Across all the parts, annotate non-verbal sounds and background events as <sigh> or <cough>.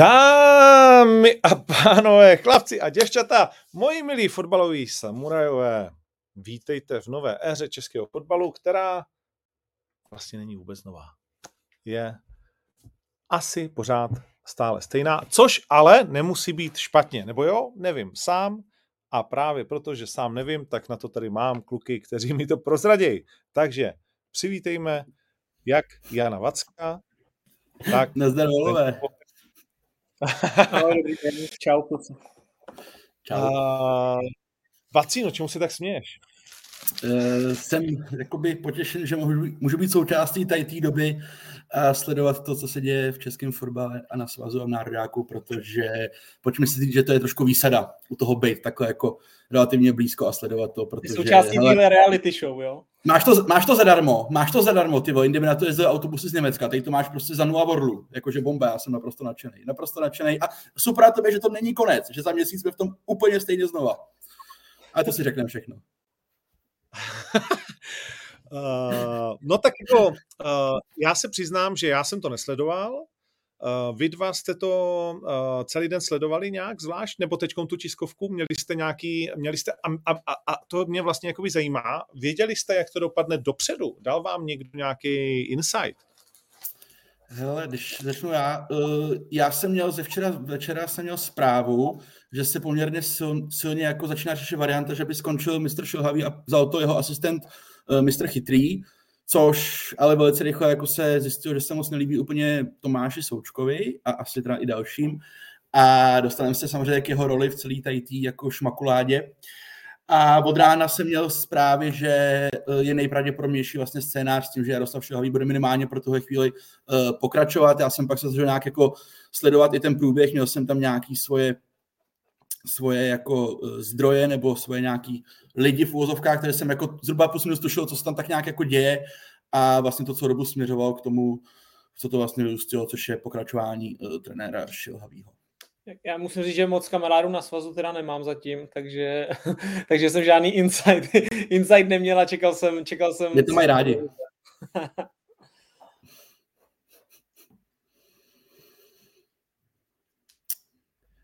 Dámy a pánové, chlapci a děvčata, moji milí fotbaloví samurajové, vítejte v nové éře českého fotbalu, která vlastně není vůbec nová. Je asi pořád stále stejná, což ale nemusí být špatně, nebo jo, nevím sám, a právě proto, že sám nevím, tak na to tady mám kluky, kteří mi to prozradějí. Takže přivítejme jak Jana Vacka, tak... Nazdar. Ahoj, dobrý den. Čau, kluci. Čau. Uh, Vacíno, čemu se tak směješ? Uh, jsem jakoby potěšen, že můžu, můžu být součástí tady té doby a sledovat to, co se děje v českém fotbale a na svazu a v nároďáku, protože pojďme si říct, že to je trošku výsada u toho být takhle jako relativně blízko a sledovat to, protože... Součástí hele, reality show, jo? Máš to, máš to zadarmo, máš to zadarmo, ty vole, jinde na to jezdil autobusy z Německa, teď to máš prostě za nula vorlu, jakože bomba, já jsem naprosto nadšený, naprosto nadšený a super na tebe, že to není konec, že za měsíc jsme v tom úplně stejně znova. A to si řekneme všechno. <laughs> uh, no tak jako, uh, já se přiznám, že já jsem to nesledoval, Uh, vy dva jste to uh, celý den sledovali nějak zvlášť, nebo teď tu tiskovku, měli jste nějaký, měli jste, a, a, a to mě vlastně jakoby zajímá, věděli jste, jak to dopadne dopředu? Dal vám někdo nějaký insight? Hele, když začnu já, uh, já jsem měl ze včera večera jsem měl zprávu, že se poměrně sil, silně jako začíná řešit varianta, že by skončil mistr Šilhavý a vzal to jeho asistent mistr Chytrý, což ale velice rychle jako se zjistilo, že se moc nelíbí úplně Tomáši Součkovi a asi teda i dalším. A dostaneme se samozřejmě k jeho roli v celé tady jako šmakuládě. A od rána jsem měl zprávy, že eh, je nejpravděpodobnější vlastně scénář s tím, že Jaroslav Šilhavý bude minimálně pro tuhle chvíli uh, pokračovat. Já jsem pak se začal nějak jako sledovat i ten průběh, měl jsem tam nějaký svoje svoje jako eh, zdroje nebo svoje nějaký lidi v úvozovkách, které jsem jako zhruba plus minus tušil, co se tam tak nějak jako děje a vlastně to, co dobu směřoval k tomu, co to vlastně vyústilo, což je pokračování uh, trenéra Šilhavýho. Já musím říct, že moc kamarádů na svazu teda nemám zatím, takže, <laughs> takže jsem žádný insight, <laughs> insight neměl a čekal jsem... Čekal jsem Mě to mají rádi. <laughs>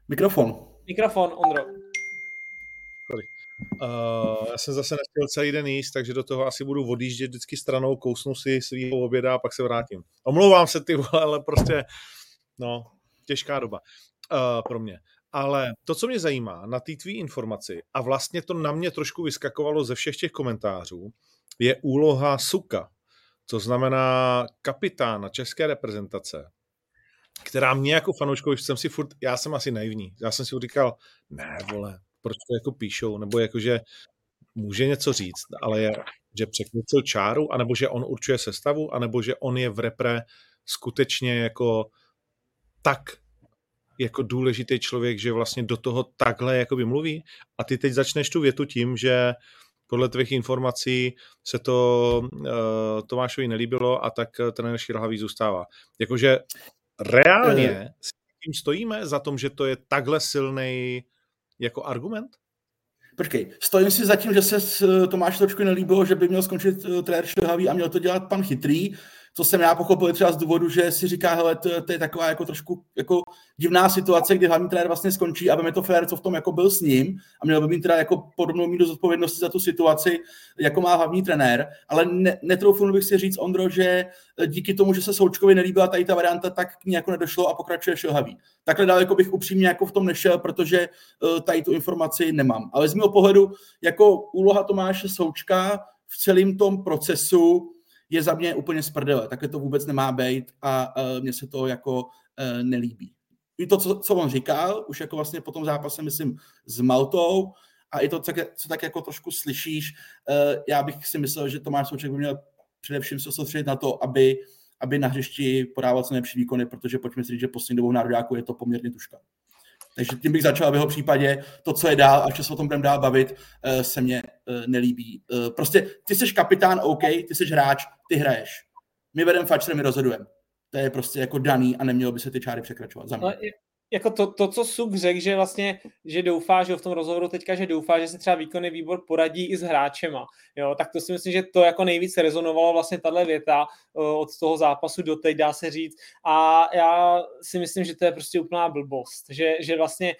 Mikrofon. Mikrofon, Ondro. Uh, já jsem zase nechtěl celý den jíst, takže do toho asi budu odjíždět vždycky stranou, kousnu si svýho oběda a pak se vrátím. Omlouvám se ty vole, ale prostě, no, těžká doba uh, pro mě. Ale to, co mě zajímá na té tvý informaci, a vlastně to na mě trošku vyskakovalo ze všech těch komentářů, je úloha Suka, co znamená kapitána české reprezentace, která mě jako fanouškovi jsem si furt, já jsem asi naivní, já jsem si říkal, ne vole, proč to jako píšou, nebo jako, že může něco říct, ale je, že překrucil čáru, anebo že on určuje sestavu, anebo že on je v repre skutečně jako tak jako důležitý člověk, že vlastně do toho takhle jakoby mluví? A ty teď začneš tu větu tím, že podle tvých informací se to uh, Tomášovi nelíbilo a tak trenér Širhavý zůstává. Jakože reálně uh, s tím stojíme za tom, že to je takhle silný jako argument? Počkej, stojím si za tím, že se Tomáš trošku nelíbilo, že by měl skončit uh, trenér Šilhavý a měl to dělat pan Chytrý, co jsem já pochopil třeba z důvodu, že si říká, hele, to, to je taková jako trošku jako divná situace, kdy hlavní trenér vlastně skončí a je to fér, co v tom jako byl s ním a měl by mít teda jako podobnou míru zodpovědnosti za tu situaci, jako má hlavní trenér, ale ne, netroufnul bych si říct, Ondro, že díky tomu, že se Součkovi nelíbila tady ta varianta, tak k ní jako nedošlo a pokračuje Šilhavý. Takhle daleko bych upřímně jako v tom nešel, protože uh, tady tu informaci nemám. Ale z mého pohledu, jako úloha Tomáše Součka v celém tom procesu je za mě úplně sprdele. Takhle to vůbec nemá být a uh, mně se to jako uh, nelíbí. I to, co, co on říkal, už jako vlastně po tom zápase, myslím, s Maltou, a i to, co, co tak jako trošku slyšíš, uh, já bych si myslel, že Tomáš Souček by měl především se soustředit na to, aby, aby na hřišti podával co nejlepší výkony, protože pojďme si říct, že poslední dobou nároďáku je to poměrně tuška. Takže tím bych začal v jeho případě. To, co je dál, a se o tom budeme dál bavit, eh, se mně eh, nelíbí. Eh, prostě ty jsi kapitán, OK, ty jsi hráč, ty hraješ. My vedeme fačer, my rozhodujeme. To je prostě jako daný a nemělo by se ty čáry překračovat za mě. Jako to, to, co Suk řekl, že vlastně, že doufá, že v tom rozhovoru teďka, že doufá, že se třeba výkonný výbor poradí i s hráčema, jo, tak to si myslím, že to jako nejvíc rezonovalo vlastně tahle věta od toho zápasu do teď, dá se říct, a já si myslím, že to je prostě úplná blbost, že, že vlastně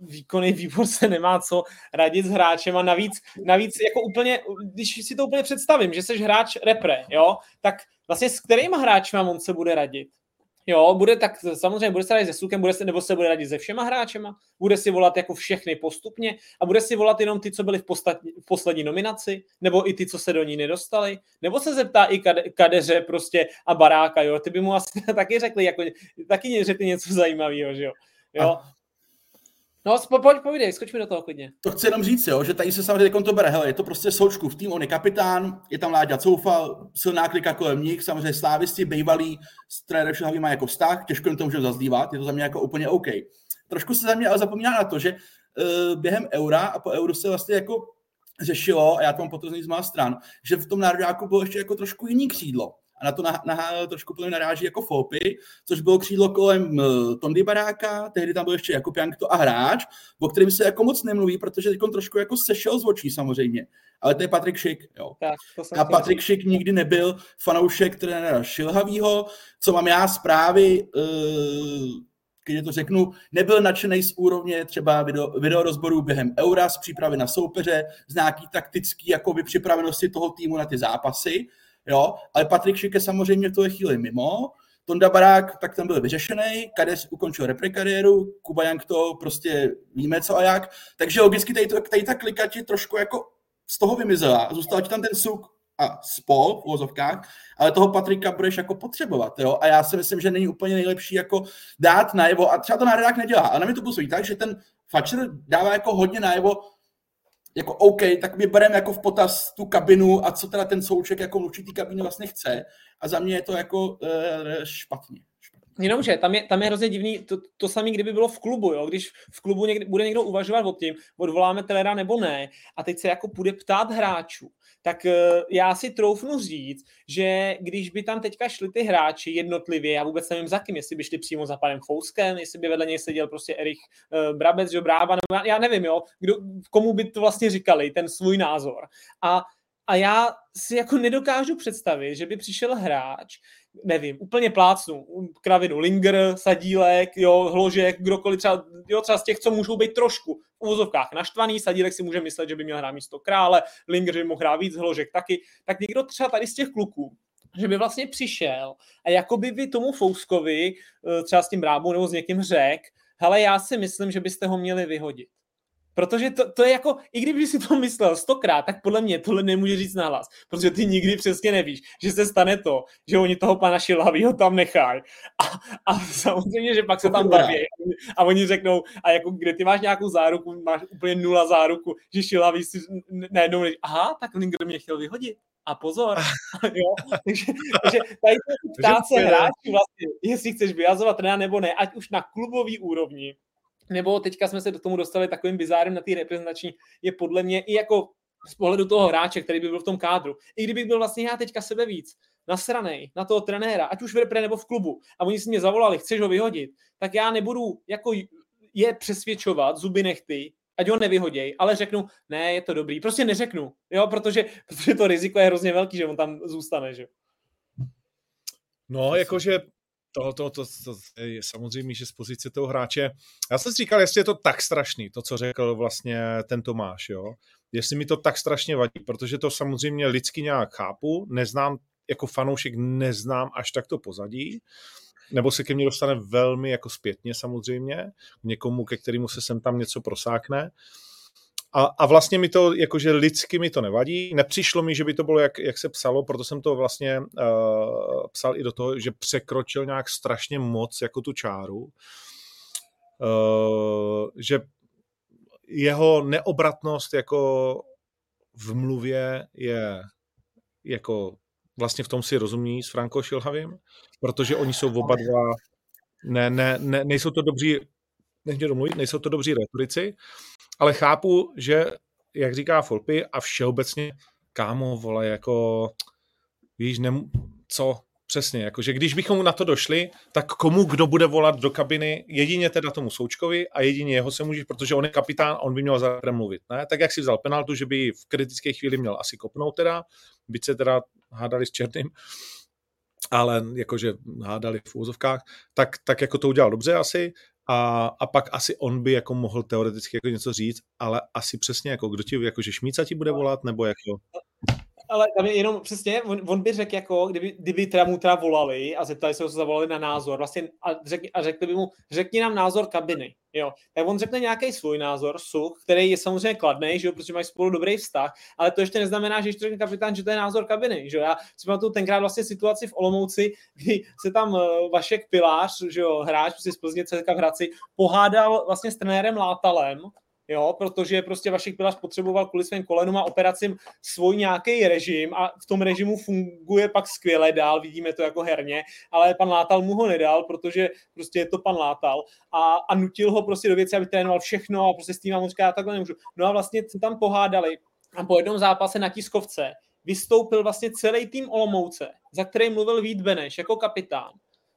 výkonný <laughs> výbor se nemá co radit s hráčem a navíc, navíc jako úplně, když si to úplně představím, že jsi hráč repre, jo, tak vlastně s kterýma hráčem on se bude radit? Jo, bude tak, samozřejmě bude se radit se Sukem, bude se, nebo se bude radit se všema hráčema, bude si volat jako všechny postupně a bude si volat jenom ty, co byli v, postatní, v poslední nominaci, nebo i ty, co se do ní nedostali, nebo se zeptá i kade, kadeře prostě a baráka, jo, ty by mu asi <laughs> taky řekli, jako, taky řekli něco zajímavého, že jo. jo. A No, pojď, povídej, skoč mi do toho klidně. To chci jenom říct, jo, že tady se samozřejmě to bere, hele, je to prostě součku v tým, on je kapitán, je tam Láďa Coufal, silná klika kolem nich, samozřejmě slávisti, bývalí, s trenérem má jako vztah, těžko jim to může zazdívat, je to za mě jako úplně OK. Trošku se za mě ale zapomíná na to, že uh, během eura a po euru se vlastně jako řešilo, a já to mám potvrzení z má stran, že v tom nároďáku bylo ještě jako trošku jiný křídlo a na to na, na, trošku plně naráží jako Fopy, což bylo křídlo kolem uh, Tondy Baráka, tehdy tam byl ještě Jakub Jankto a hráč, o kterém se jako moc nemluví, protože teď trošku jako sešel z očí samozřejmě. Ale to je Patrik Šik, jo. Tak, a Patrik Šik nikdy nebyl fanoušek trenéra Šilhavýho, co mám já zprávy, uh, když to řeknu, nebyl nadšený z úrovně třeba video, video rozborů během Eura, z přípravy na soupeře, z nějaký taktický jakoby, připravenosti toho týmu na ty zápasy jo, ale Patrik Šik je samozřejmě v tuhle chvíli mimo, Tonda Barák, tak ten byl vyřešený, Kades ukončil repre kariéru, Kuba Jank to prostě víme co a jak, takže logicky tady, tady ta klika ti trošku jako z toho vymizela, zůstal ti tam ten suk a spol v vozovkách, ale toho Patrika budeš jako potřebovat, jo? A já si myslím, že není úplně nejlepší jako dát najevo, a třeba to národák nedělá, a na mě to působí tak, že ten Fatcher dává jako hodně najevo, jako OK, tak my bereme jako v potaz tu kabinu a co teda ten souček jako určitý kabinu vlastně chce a za mě je to jako uh, špatně. Jenomže tam je, tam je hrozně divný, to, to samé, kdyby bylo v klubu, jo? když v klubu někdy, bude někdo uvažovat o tím, odvoláme Telera nebo ne, a teď se jako bude ptát hráčů, tak uh, já si troufnu říct, že když by tam teďka šli ty hráči jednotlivě, já vůbec nevím za kým, jestli by šli přímo za panem Fouskem, jestli by vedle něj seděl prostě Erich uh, Brabec, že Brába, nebo já, já nevím, jo, kdo, komu by to vlastně říkali, ten svůj názor. A a já si jako nedokážu představit, že by přišel hráč, nevím, úplně plácnu, kravinu, Linger, Sadílek, jo, Hložek, kdokoliv třeba, jo, třeba z těch, co můžou být trošku v uvozovkách naštvaný, Sadílek si může myslet, že by měl hrát místo krále, Linger, že by mohl hrát víc, Hložek taky, tak někdo třeba tady z těch kluků, že by vlastně přišel a jako by vy tomu Fouskovi, eh, třeba s tím Brábou nebo s někým řek, hele, já si myslím, že byste ho měli vyhodit. Protože to, to je jako, i kdyby si to myslel stokrát, tak podle mě tohle nemůže říct nahlas, protože ty nikdy přesně nevíš, že se stane to, že oni toho pana Šilhavýho tam nechají. A, a samozřejmě, že pak se tam baví a oni řeknou, a jako kde ty máš nějakou záruku, máš úplně nula záruku, že Šilhavý si najednou neří, aha, tak Linger mě chtěl vyhodit. A pozor, <laughs> jo, takže, takže tady ptát se hráči vlastně, jestli chceš vyjazovat trenéra nebo ne, ať už na klubový úrovni, nebo teďka jsme se do tomu dostali takovým bizárem na té reprezentační, je podle mě i jako z pohledu toho hráče, který by byl v tom kádru. I kdybych byl vlastně já teďka sebe víc nasranej na toho trenéra, ať už v repre nebo v klubu, a oni si mě zavolali, chceš ho vyhodit, tak já nebudu jako je přesvědčovat zuby nechty, ať ho nevyhoděj, ale řeknu, ne, je to dobrý. Prostě neřeknu, jo, protože, protože to riziko je hrozně velký, že on tam zůstane, že No, jakože to, to, to, to je samozřejmě, že z pozice toho hráče. Já jsem si říkal, jestli je to tak strašný, to, co řekl vlastně ten Tomáš, jo. Jestli mi to tak strašně vadí, protože to samozřejmě lidsky nějak chápu, neznám, jako fanoušek neznám až tak to pozadí, nebo se ke mně dostane velmi jako zpětně samozřejmě, někomu, ke kterému se sem tam něco prosákne, a, a vlastně mi to, jakože lidsky mi to nevadí. Nepřišlo mi, že by to bylo, jak, jak se psalo, proto jsem to vlastně uh, psal i do toho, že překročil nějak strašně moc jako tu čáru. Uh, že jeho neobratnost jako v mluvě je jako vlastně v tom si rozumí s Franko Šilhavým, protože oni jsou oba dva ne, ne, ne, nejsou to dobří nech mě domluvit, nejsou to dobří retorici, ale chápu, že, jak říká Folpy, a všeobecně, kámo, vole, jako, víš, nem, co, Přesně, jakože když bychom na to došli, tak komu kdo bude volat do kabiny, jedině teda tomu Součkovi a jedině jeho se můžeš, protože on je kapitán, on by měl za mluvit. Ne? Tak jak si vzal penaltu, že by v kritické chvíli měl asi kopnout teda, byť se teda hádali s Černým, ale jakože hádali v úzovkách, tak, tak jako to udělal dobře asi a, a pak asi on by jako mohl teoreticky jako něco říct, ale asi přesně jako kdo ti, jakože Šmíca ti bude volat, nebo jako ale tam je jenom přesně, on, on by řekl jako, kdyby, kdyby teda mu teda volali a zeptali se ho, co zavolali na názor, vlastně a, řek, a řekli by mu, řekni nám názor kabiny, jo. Tak on řekne nějaký svůj názor, such, který je samozřejmě kladný, že jo, protože mají spolu dobrý vztah, ale to ještě neznamená, že to řekne kapitán, že to je názor kabiny, že jo. Já si pamatuju tenkrát vlastně situaci v Olomouci, kdy se tam uh, Vašek Pilář, že jo, hráč prostě z Plzně CSK v Hradci, pohádal vlastně s trenérem Látalem, jo, protože prostě Vašek Pilař potřeboval kvůli svým kolenům a operacím svůj nějaký režim a v tom režimu funguje pak skvěle dál, vidíme to jako herně, ale pan Látal mu ho nedal, protože prostě je to pan Látal a, a nutil ho prostě do věci, aby trénoval všechno a prostě s tím mu říká, takhle nemůžu. No a vlastně se tam pohádali a po jednom zápase na tiskovce vystoupil vlastně celý tým Olomouce, za který mluvil Vít Beneš jako kapitán,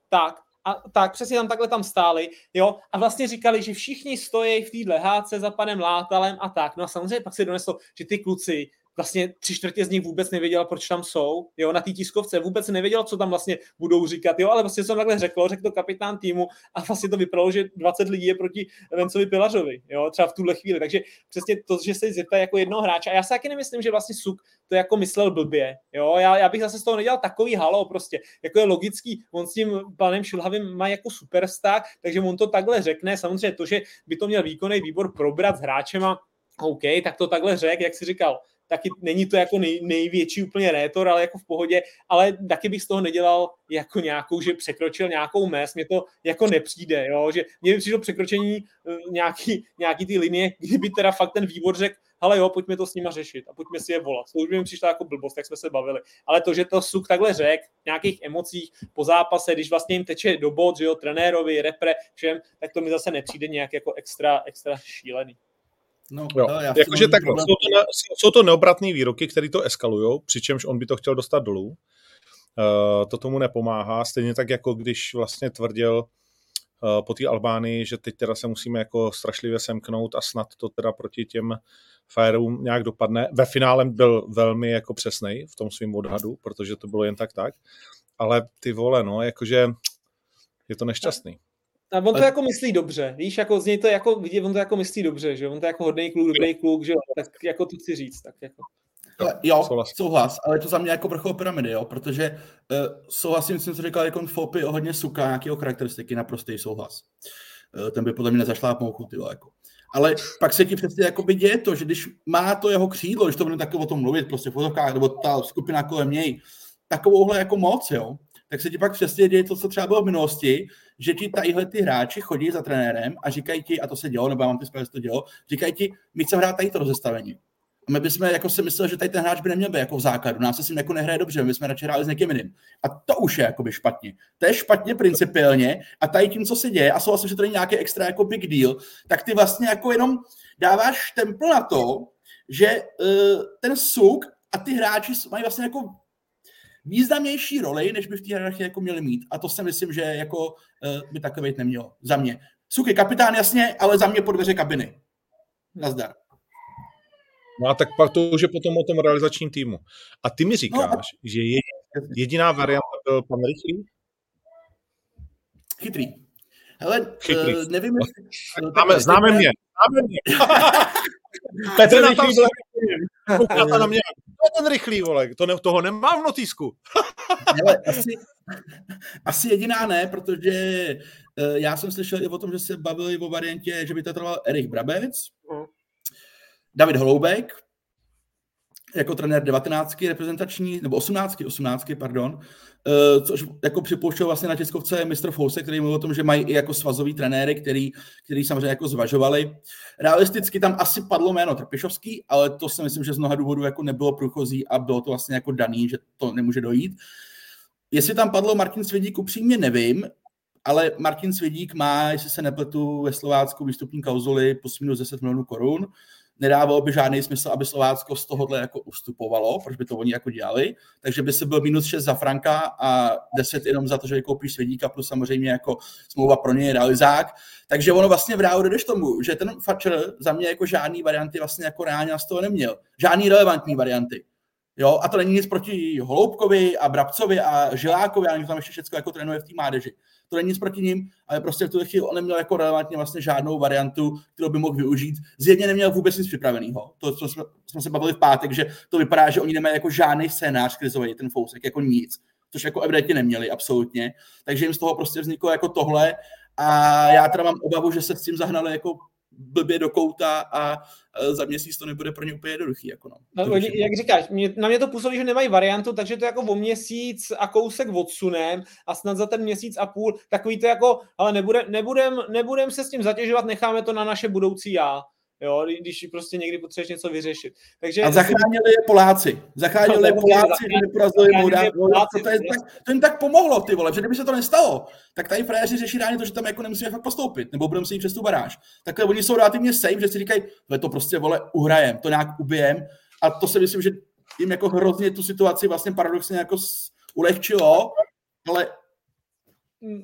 tak a tak přesně tam takhle tam stáli, jo, a vlastně říkali, že všichni stojí v téhle hádce za panem Látalem a tak. No a samozřejmě pak se doneslo, že ty kluci vlastně tři čtvrtě z nich vůbec nevěděla, proč tam jsou, jo, na té tiskovce, vůbec nevěděla, co tam vlastně budou říkat, jo, ale vlastně jsem takhle řekl, řekl to kapitán týmu a vlastně to vypadalo, že 20 lidí je proti Vencovi Pilařovi, jo, třeba v tuhle chvíli, takže přesně to, že se zeptá jako jednoho hráče, a já si taky nemyslím, že vlastně Suk to jako myslel blbě, jo, já, já bych zase z toho nedělal takový halo, prostě, jako je logický, on s tím panem Šilhavým má jako superstar, takže on to takhle řekne, samozřejmě to, že by to měl výkonný výbor probrat s hráčema, OK, tak to takhle řek, jak si říkal, taky není to jako nej, největší úplně rétor, ale jako v pohodě, ale taky bych z toho nedělal jako nějakou, že překročil nějakou mez, mě to jako nepřijde, jo? že mě by přišlo překročení eh, nějaký, nějaký ty linie, kdyby teda fakt ten výbor řekl, ale jo, pojďme to s nima řešit a pojďme si je volat. To už by mi přišlo jako blbost, jak jsme se bavili. Ale to, že to suk takhle řek, nějakých emocích po zápase, když vlastně jim teče do bod, že jo, trenérovi, repre, všem, tak to mi zase nepřijde nějak jako extra, extra šílený. No, jo. Jakože tak, jsou, to, jsou to neobratné výroky, které to eskalují, přičemž on by to chtěl dostat dolů. Uh, to tomu nepomáhá, stejně tak jako když vlastně tvrdil uh, po té Albánii, že teď teda se musíme jako strašlivě semknout a snad to teda proti těm Fireům nějak dopadne. Ve finále byl velmi jako přesnej v tom svém odhadu, protože to bylo jen tak tak, ale ty vole, no, jakože je to nešťastný. A on to jako myslí dobře, víš, jako z něj to jako, vidí, on to jako myslí dobře, že on to jako hodný kluk, dobrý kluk, že tak jako to chci říct, tak jako. Ale, jo, souhlas. souhlas, ale to za mě jako vrchol pyramidy, jo, protože uh, souhlasím s tím, co říkal jako Fopy ohledně Suka, nějakého charakteristiky, naprostý souhlas. Uh, ten by podle mě nezašlápnul ty jako. Ale pak se ti přesně jako by děje to, že když má to jeho křídlo, když to bude takové o tom mluvit, prostě v fotovkách, nebo ta skupina kolem něj, takovouhle jako moc, jo, tak se ti pak přesně děje to, co třeba bylo v minulosti, že ti tadyhle ty hráči chodí za trenérem a říkají ti, a to se dělo, nebo já mám ty zprávy, to dělo, říkají ti, my chceme hrát tady to rozestavení. A my bychom jako si mysleli, že tady ten hráč by neměl být jako v základu. Nás se s ním jako nehraje dobře, my jsme radši hráli s někým jiným. A to už je jakoby špatně. To je špatně principiálně a tady tím, co se děje, a souhlasím, že to není nějaký extra jako big deal, tak ty vlastně jako jenom dáváš templ na to, že uh, ten suk a ty hráči mají vlastně jako významnější roli, než by v té hierarchii jako měli mít. A to si myslím, že jako uh, by takové být nemělo. Za mě. Suky kapitán, jasně, ale za mě po dveře kabiny. Nazdar. No a tak pak to už je potom o tom realizačním týmu. A ty mi říkáš, no, a... že jediná varianta byl pan Rychlý? Chytrý. Hele, Chytrý. Uh, nevím, jestli... Známe, známe mě. Známe mě. <laughs> Petr na tam Koukáte na mě. To je ten rychlý, vole. To ne, toho nemám v notísku. <laughs> Hele, asi, asi jediná ne, protože uh, já jsem slyšel i o tom, že se bavili o variantě, že by to trval Erich Brabec, uh. David Holoubek, jako trenér 19 reprezentační, nebo 18, 18, pardon, uh, což jako připouštěl vlastně na tiskovce mistr Fouse, který mluvil o tom, že mají i jako svazový trenéry, který, který samozřejmě jako zvažovali. Realisticky tam asi padlo jméno Trpišovský, ale to si myslím, že z mnoha důvodů jako nebylo průchozí a bylo to vlastně jako daný, že to nemůže dojít. Jestli tam padlo Martin Svědík, upřímně nevím, ale Martin Svědík má, jestli se nepletu, ve Slovácku výstupní kauzuli plus minus 10 milionů korun nedávalo by žádný smysl, aby Slovácko z tohohle jako ustupovalo, proč by to oni jako dělali, takže by se byl minus 6 za Franka a 10 jenom za to, že koupíš Svědíka, plus samozřejmě jako smlouva pro něj realizák. Takže ono vlastně v reálu jdeš tomu, že ten Fatcher za mě jako žádný varianty vlastně jako reálně z toho neměl. Žádný relevantní varianty. Jo, a to není nic proti Holoubkovi a Brabcovi a Žilákovi, a tam ještě všechno jako trénuje v té mládeži. To není nic proti ním, ale prostě v tu chvíli on neměl jako relevantně vlastně žádnou variantu, kterou by mohl využít. Zjevně neměl vůbec nic připraveného. To, co jsme, jsme, se bavili v pátek, že to vypadá, že oni nemají jako žádný scénář krizový, ten Fousek, jako nic. Což jako evidentně neměli, absolutně. Takže jim z toho prostě vzniklo jako tohle. A já teda mám obavu, že se s tím zahnali jako blbě do kouta a za měsíc to nebude pro ně úplně jednoduchý. Jako no. No, oni, jak říkáš, mě, na mě to působí, že nemají variantu, takže to jako o měsíc a kousek odsunem a snad za ten měsíc a půl takový to jako, ale nebudem, nebudem, nebudem se s tím zatěžovat, necháme to na naše budoucí já jo, když prostě někdy potřebuješ něco vyřešit. Takže a zachránili je Poláci. Zachránili no, je <laughs> Poláci, že neporazili Moldavsko. To, je tak, to jim tak pomohlo, ty vole, že kdyby se to nestalo, tak tady frajeři řeší ráně to, že tam jako nemusíme fakt postoupit, nebo budeme si jít přes tu baráž. Takhle oni jsou relativně safe, že si říkají, to prostě vole uhrajem, to nějak ubijem. A to si myslím, že jim jako hrozně tu situaci vlastně paradoxně jako ulehčilo, ale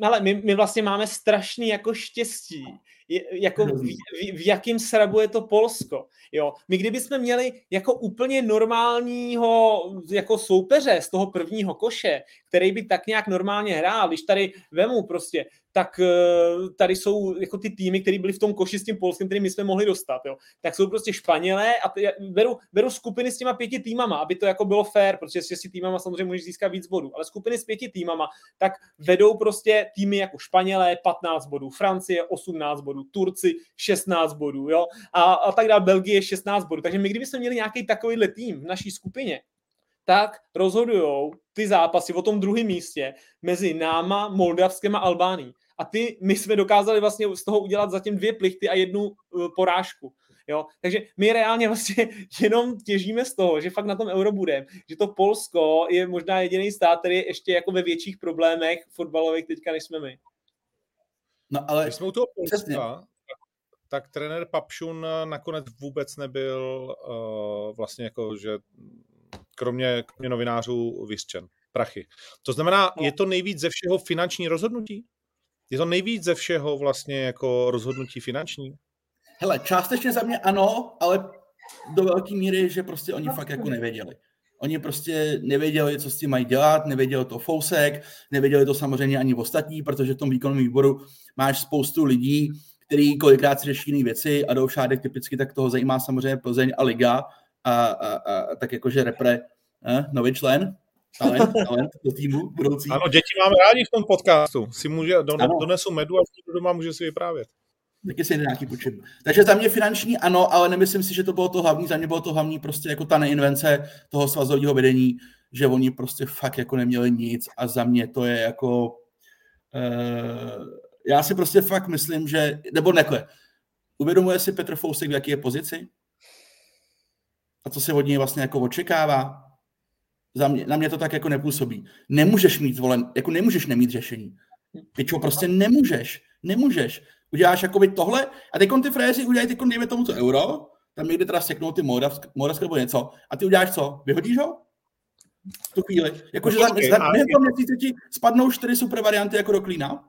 ale my, my vlastně máme strašný jako štěstí, jako v, v, v jakým srabu je to Polsko. Jo. My kdybychom měli jako úplně normálního jako soupeře z toho prvního koše, který by tak nějak normálně hrál, když tady vemu prostě tak eh, tady jsou jako ty týmy, které byly v tom koši s tím Polskem, který my jsme mohli dostat, jo. tak jsou prostě Španělé a ty, beru, beru skupiny s těma pěti týmama, aby to jako bylo fair, protože s šesti týmama samozřejmě můžeš získat víc bodů, ale skupiny s pěti týmama, tak vedou prostě týmy jako Španělé 15 bodů, Francie 18 bodů, Turci 16 bodů, jo, a, a tak dále, Belgie 16 bodů, takže my kdybychom měli nějaký takovýhle tým v naší skupině, tak rozhodují ty zápasy o tom druhém místě mezi náma, Moldavskem a Albánií. A ty, my jsme dokázali vlastně z toho udělat zatím dvě plichty a jednu uh, porážku. Jo? Takže my reálně vlastně <laughs> jenom těžíme z toho, že fakt na tom euro budeme, že to Polsko je možná jediný stát, který je ještě jako ve větších problémech fotbalových teďka, než jsme my. No ale... Když jsme u toho Polska, tak trenér Papšun nakonec vůbec nebyl uh, vlastně jako, že kromě, kromě novinářů vyřčen. Prachy. To znamená, no. je to nejvíc ze všeho finanční rozhodnutí? Je to nejvíc ze všeho vlastně jako rozhodnutí finanční? Hele, částečně za mě ano, ale do velké míry, že prostě oni fakt jako nevěděli. Oni prostě nevěděli, co s tím mají dělat, nevěděli to Fousek, nevěděli to samozřejmě ani ostatní, protože v tom výkonném výboru máš spoustu lidí, který kolikrát si řeší jiné věci a jdou Šádek typicky, tak toho zajímá samozřejmě Plzeň a Liga a, a, a tak jakože repre eh, nový člen, talent, talent do týmu budoucí. Ano, děti máme rádi v tom podcastu. Si může, don, donesu medu a doma může si vyprávět. Taky si nějaký počím. Takže za mě finanční ano, ale nemyslím si, že to bylo to hlavní. Za mě bylo to hlavní prostě jako ta neinvence toho svazového vedení, že oni prostě fakt jako neměli nic a za mě to je jako uh, já si prostě fakt myslím, že, nebo nekle, uvědomuje si Petr Fousek, v jaké je pozici? A co se od něj vlastně jako očekává? Za mě, na mě to tak jako nepůsobí. Nemůžeš mít volen, jako nemůžeš nemít řešení. Pičo, prostě nemůžeš. Nemůžeš. Uděláš jakoby tohle a teď ty frajeři udělají teď dejme tomu to euro, tam někde teda seknou ty Moravsk, Moravsk nebo něco a ty uděláš co? Vyhodíš ho? V tu chvíli. Jakože no, za, za, během toho měsíce ti spadnou čtyři super varianty jako do klína?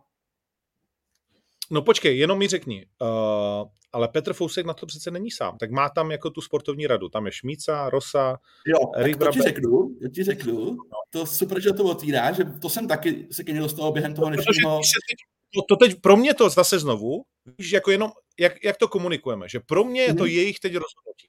No počkej, jenom mi řekni, uh, ale Petr Fousek na to přece není sám, tak má tam jako tu sportovní radu, tam je Šmíca, Rosa, Jo, Erik tak to ti řeknu, to ti řeknu, to super, že to otvírá, že to jsem taky se ke dostal během toho dnešního... To, to teď pro mě to zase znovu, víš, jako jenom, jak, jak to komunikujeme, že pro mě je to mm-hmm. jejich teď rozhodnutí.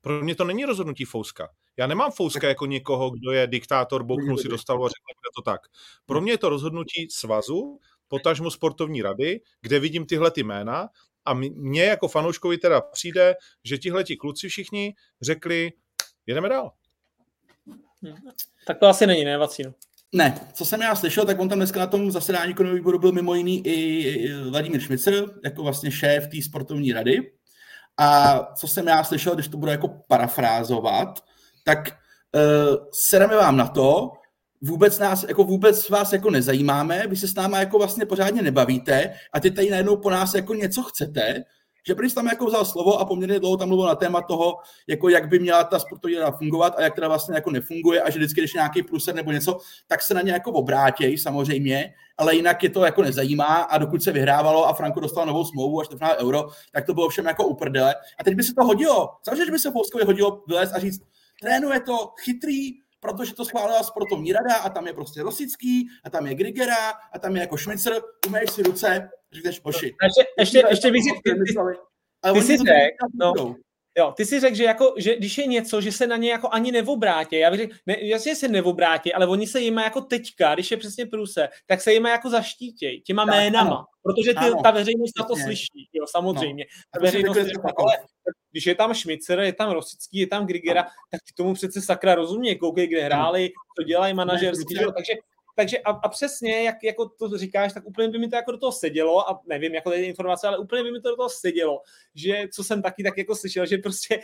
Pro mě to není rozhodnutí Fouska. Já nemám Fouska jako někoho, kdo je diktátor, boknul si dostal a řekl, to tak. Pro mě je to rozhodnutí svazu, potažmo sportovní rady, kde vidím tyhle ty jména a mně jako fanouškovi teda přijde, že tihle ti kluci všichni řekli, jedeme dál. Hmm. Tak to asi není, ne, Vacíno? Ne, co jsem já slyšel, tak on tam dneska na tom zasedání ekonomického výboru byl mimo jiný i Vladimír Šmicer, jako vlastně šéf té sportovní rady. A co jsem já slyšel, když to budu jako parafrázovat, tak uh, sereme vám na to, vůbec nás, jako vůbec vás jako nezajímáme, vy se s náma jako vlastně pořádně nebavíte a ty tady najednou po nás jako něco chcete že Prince tam jako vzal slovo a poměrně dlouho tam mluvil na téma toho, jako jak by měla ta sportovní rada fungovat a jak teda vlastně jako nefunguje a že vždycky, když nějaký průser nebo něco, tak se na ně jako obrátějí samozřejmě, ale jinak je to jako nezajímá a dokud se vyhrávalo a Franko dostal novou smlouvu až to euro, tak to bylo všem jako uprdele. A teď by se to hodilo. Samozřejmě, že by se Polskovi hodilo vylézt a říct, trénuje to chytrý, protože to schválila sportovní rada a tam je prostě Rosický a tam je Grigera a tam je jako Šmicer, umeješ si ruce, říkáš poši. Ještě, ještě, ještě bych si, ty, ty si řekl, no, Jo, ty si řekl, že, jako, že když je něco, že se na ně jako ani neobrátí. Já bych řekl, ne, jasně se neobrátí, ale oni se jima jako teďka, když je přesně průse, tak se jima jako zaštítějí těma tak, jménama. Ano. Protože ty, ano, ta veřejnost na to slyší, jo, samozřejmě. No. Ta veřejnost ale když je tam Šmicer, je tam Rosický, je tam Grigera, tak ty tomu přece sakra rozumí, koukej, kde hráli, co dělají manažerský, takže takže a, a přesně, jak jako to říkáš, tak úplně by mi to jako do toho sedělo a nevím, jako tady informace, ale úplně by mi to do toho sedělo, že co jsem taky tak jako slyšel, že prostě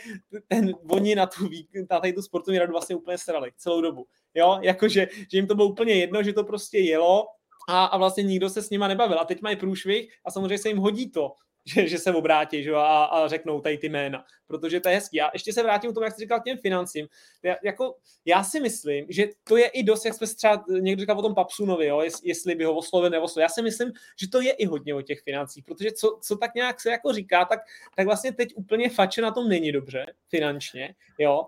ten, oni na tu, na tady tu sportovní radu vlastně úplně srali celou dobu. Jo, jakože, že jim to bylo úplně jedno, že to prostě jelo a, a vlastně nikdo se s nima nebavil. A teď mají průšvih a samozřejmě se jim hodí to, <laughs> že, že se obrátí že, a, a řeknou tady ty jména, protože to je hezký. A ještě se vrátím k tomu, jak jsi říkal, k těm financím. Já, jako, já si myslím, že to je i dost, jak jsme třeba někdo říkal o tom Papsunovi, jo, jestli by ho oslovil nebo oslovil. Já si myslím, že to je i hodně o těch financích, protože co, co tak nějak se jako říká, tak, tak vlastně teď úplně fače na tom není dobře finančně, jo.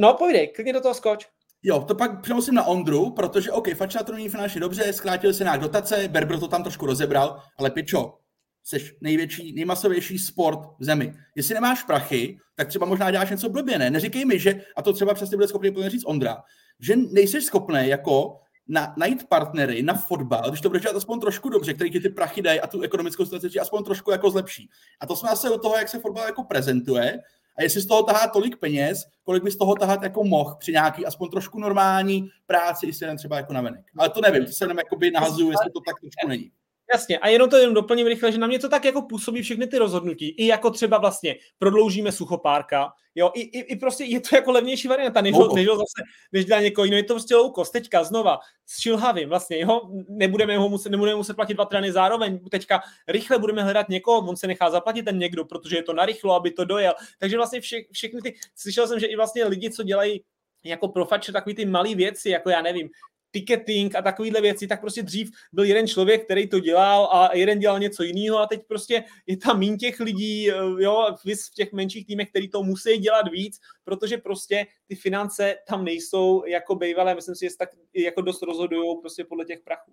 No, povídej, klidně do toho skoč. Jo, to pak přenosím na Ondru, protože OK, Fača to není finančně dobře, zkrátil se nějak dotace, Berbro to tam trošku rozebral, ale Pičo, jsi největší, nejmasovější sport v zemi. Jestli nemáš prachy, tak třeba možná děláš něco blbě, ne? Neříkej mi, že, a to třeba přesně bude schopný říct Ondra, že nejsi schopný jako na, najít partnery na fotbal, když to budeš dělat aspoň trošku dobře, který ti ty prachy dají a tu ekonomickou situaci aspoň trošku jako zlepší. A to jsme asi od toho, jak se fotbal jako prezentuje a jestli z toho tahá tolik peněz, kolik by z toho tahat jako mohl při nějaký aspoň trošku normální práci, jestli jen třeba jako navenek. Ale to nevím, to se jenom jakoby nahazuju, jestli to tak trošku není. Jasně, a jenom to jenom doplním rychle, že na mě to tak jako působí všechny ty rozhodnutí, i jako třeba vlastně prodloužíme suchopárka, jo, i, i, i prostě je to jako levnější varianta, než, než, zase, než dělá někoho jiného, je to prostě low cost, teďka znova, s šilhavým vlastně, jo, nebudeme ho muset, nebudeme muset platit dva trény zároveň, teďka rychle budeme hledat někoho, on se nechá zaplatit ten někdo, protože je to narychlo, aby to dojel, takže vlastně vše, všechny ty, slyšel jsem, že i vlastně lidi, co dělají jako profače takový ty malé věci, jako já nevím, ticketing a takovéhle věci, tak prostě dřív byl jeden člověk, který to dělal a jeden dělal něco jiného a teď prostě je tam méně těch lidí, eh, jo, v těch menších týmech, který to musí dělat víc, protože prostě ty finance tam nejsou jako bývalé, myslím si, že tak jako dost rozhodují prostě podle těch prachů.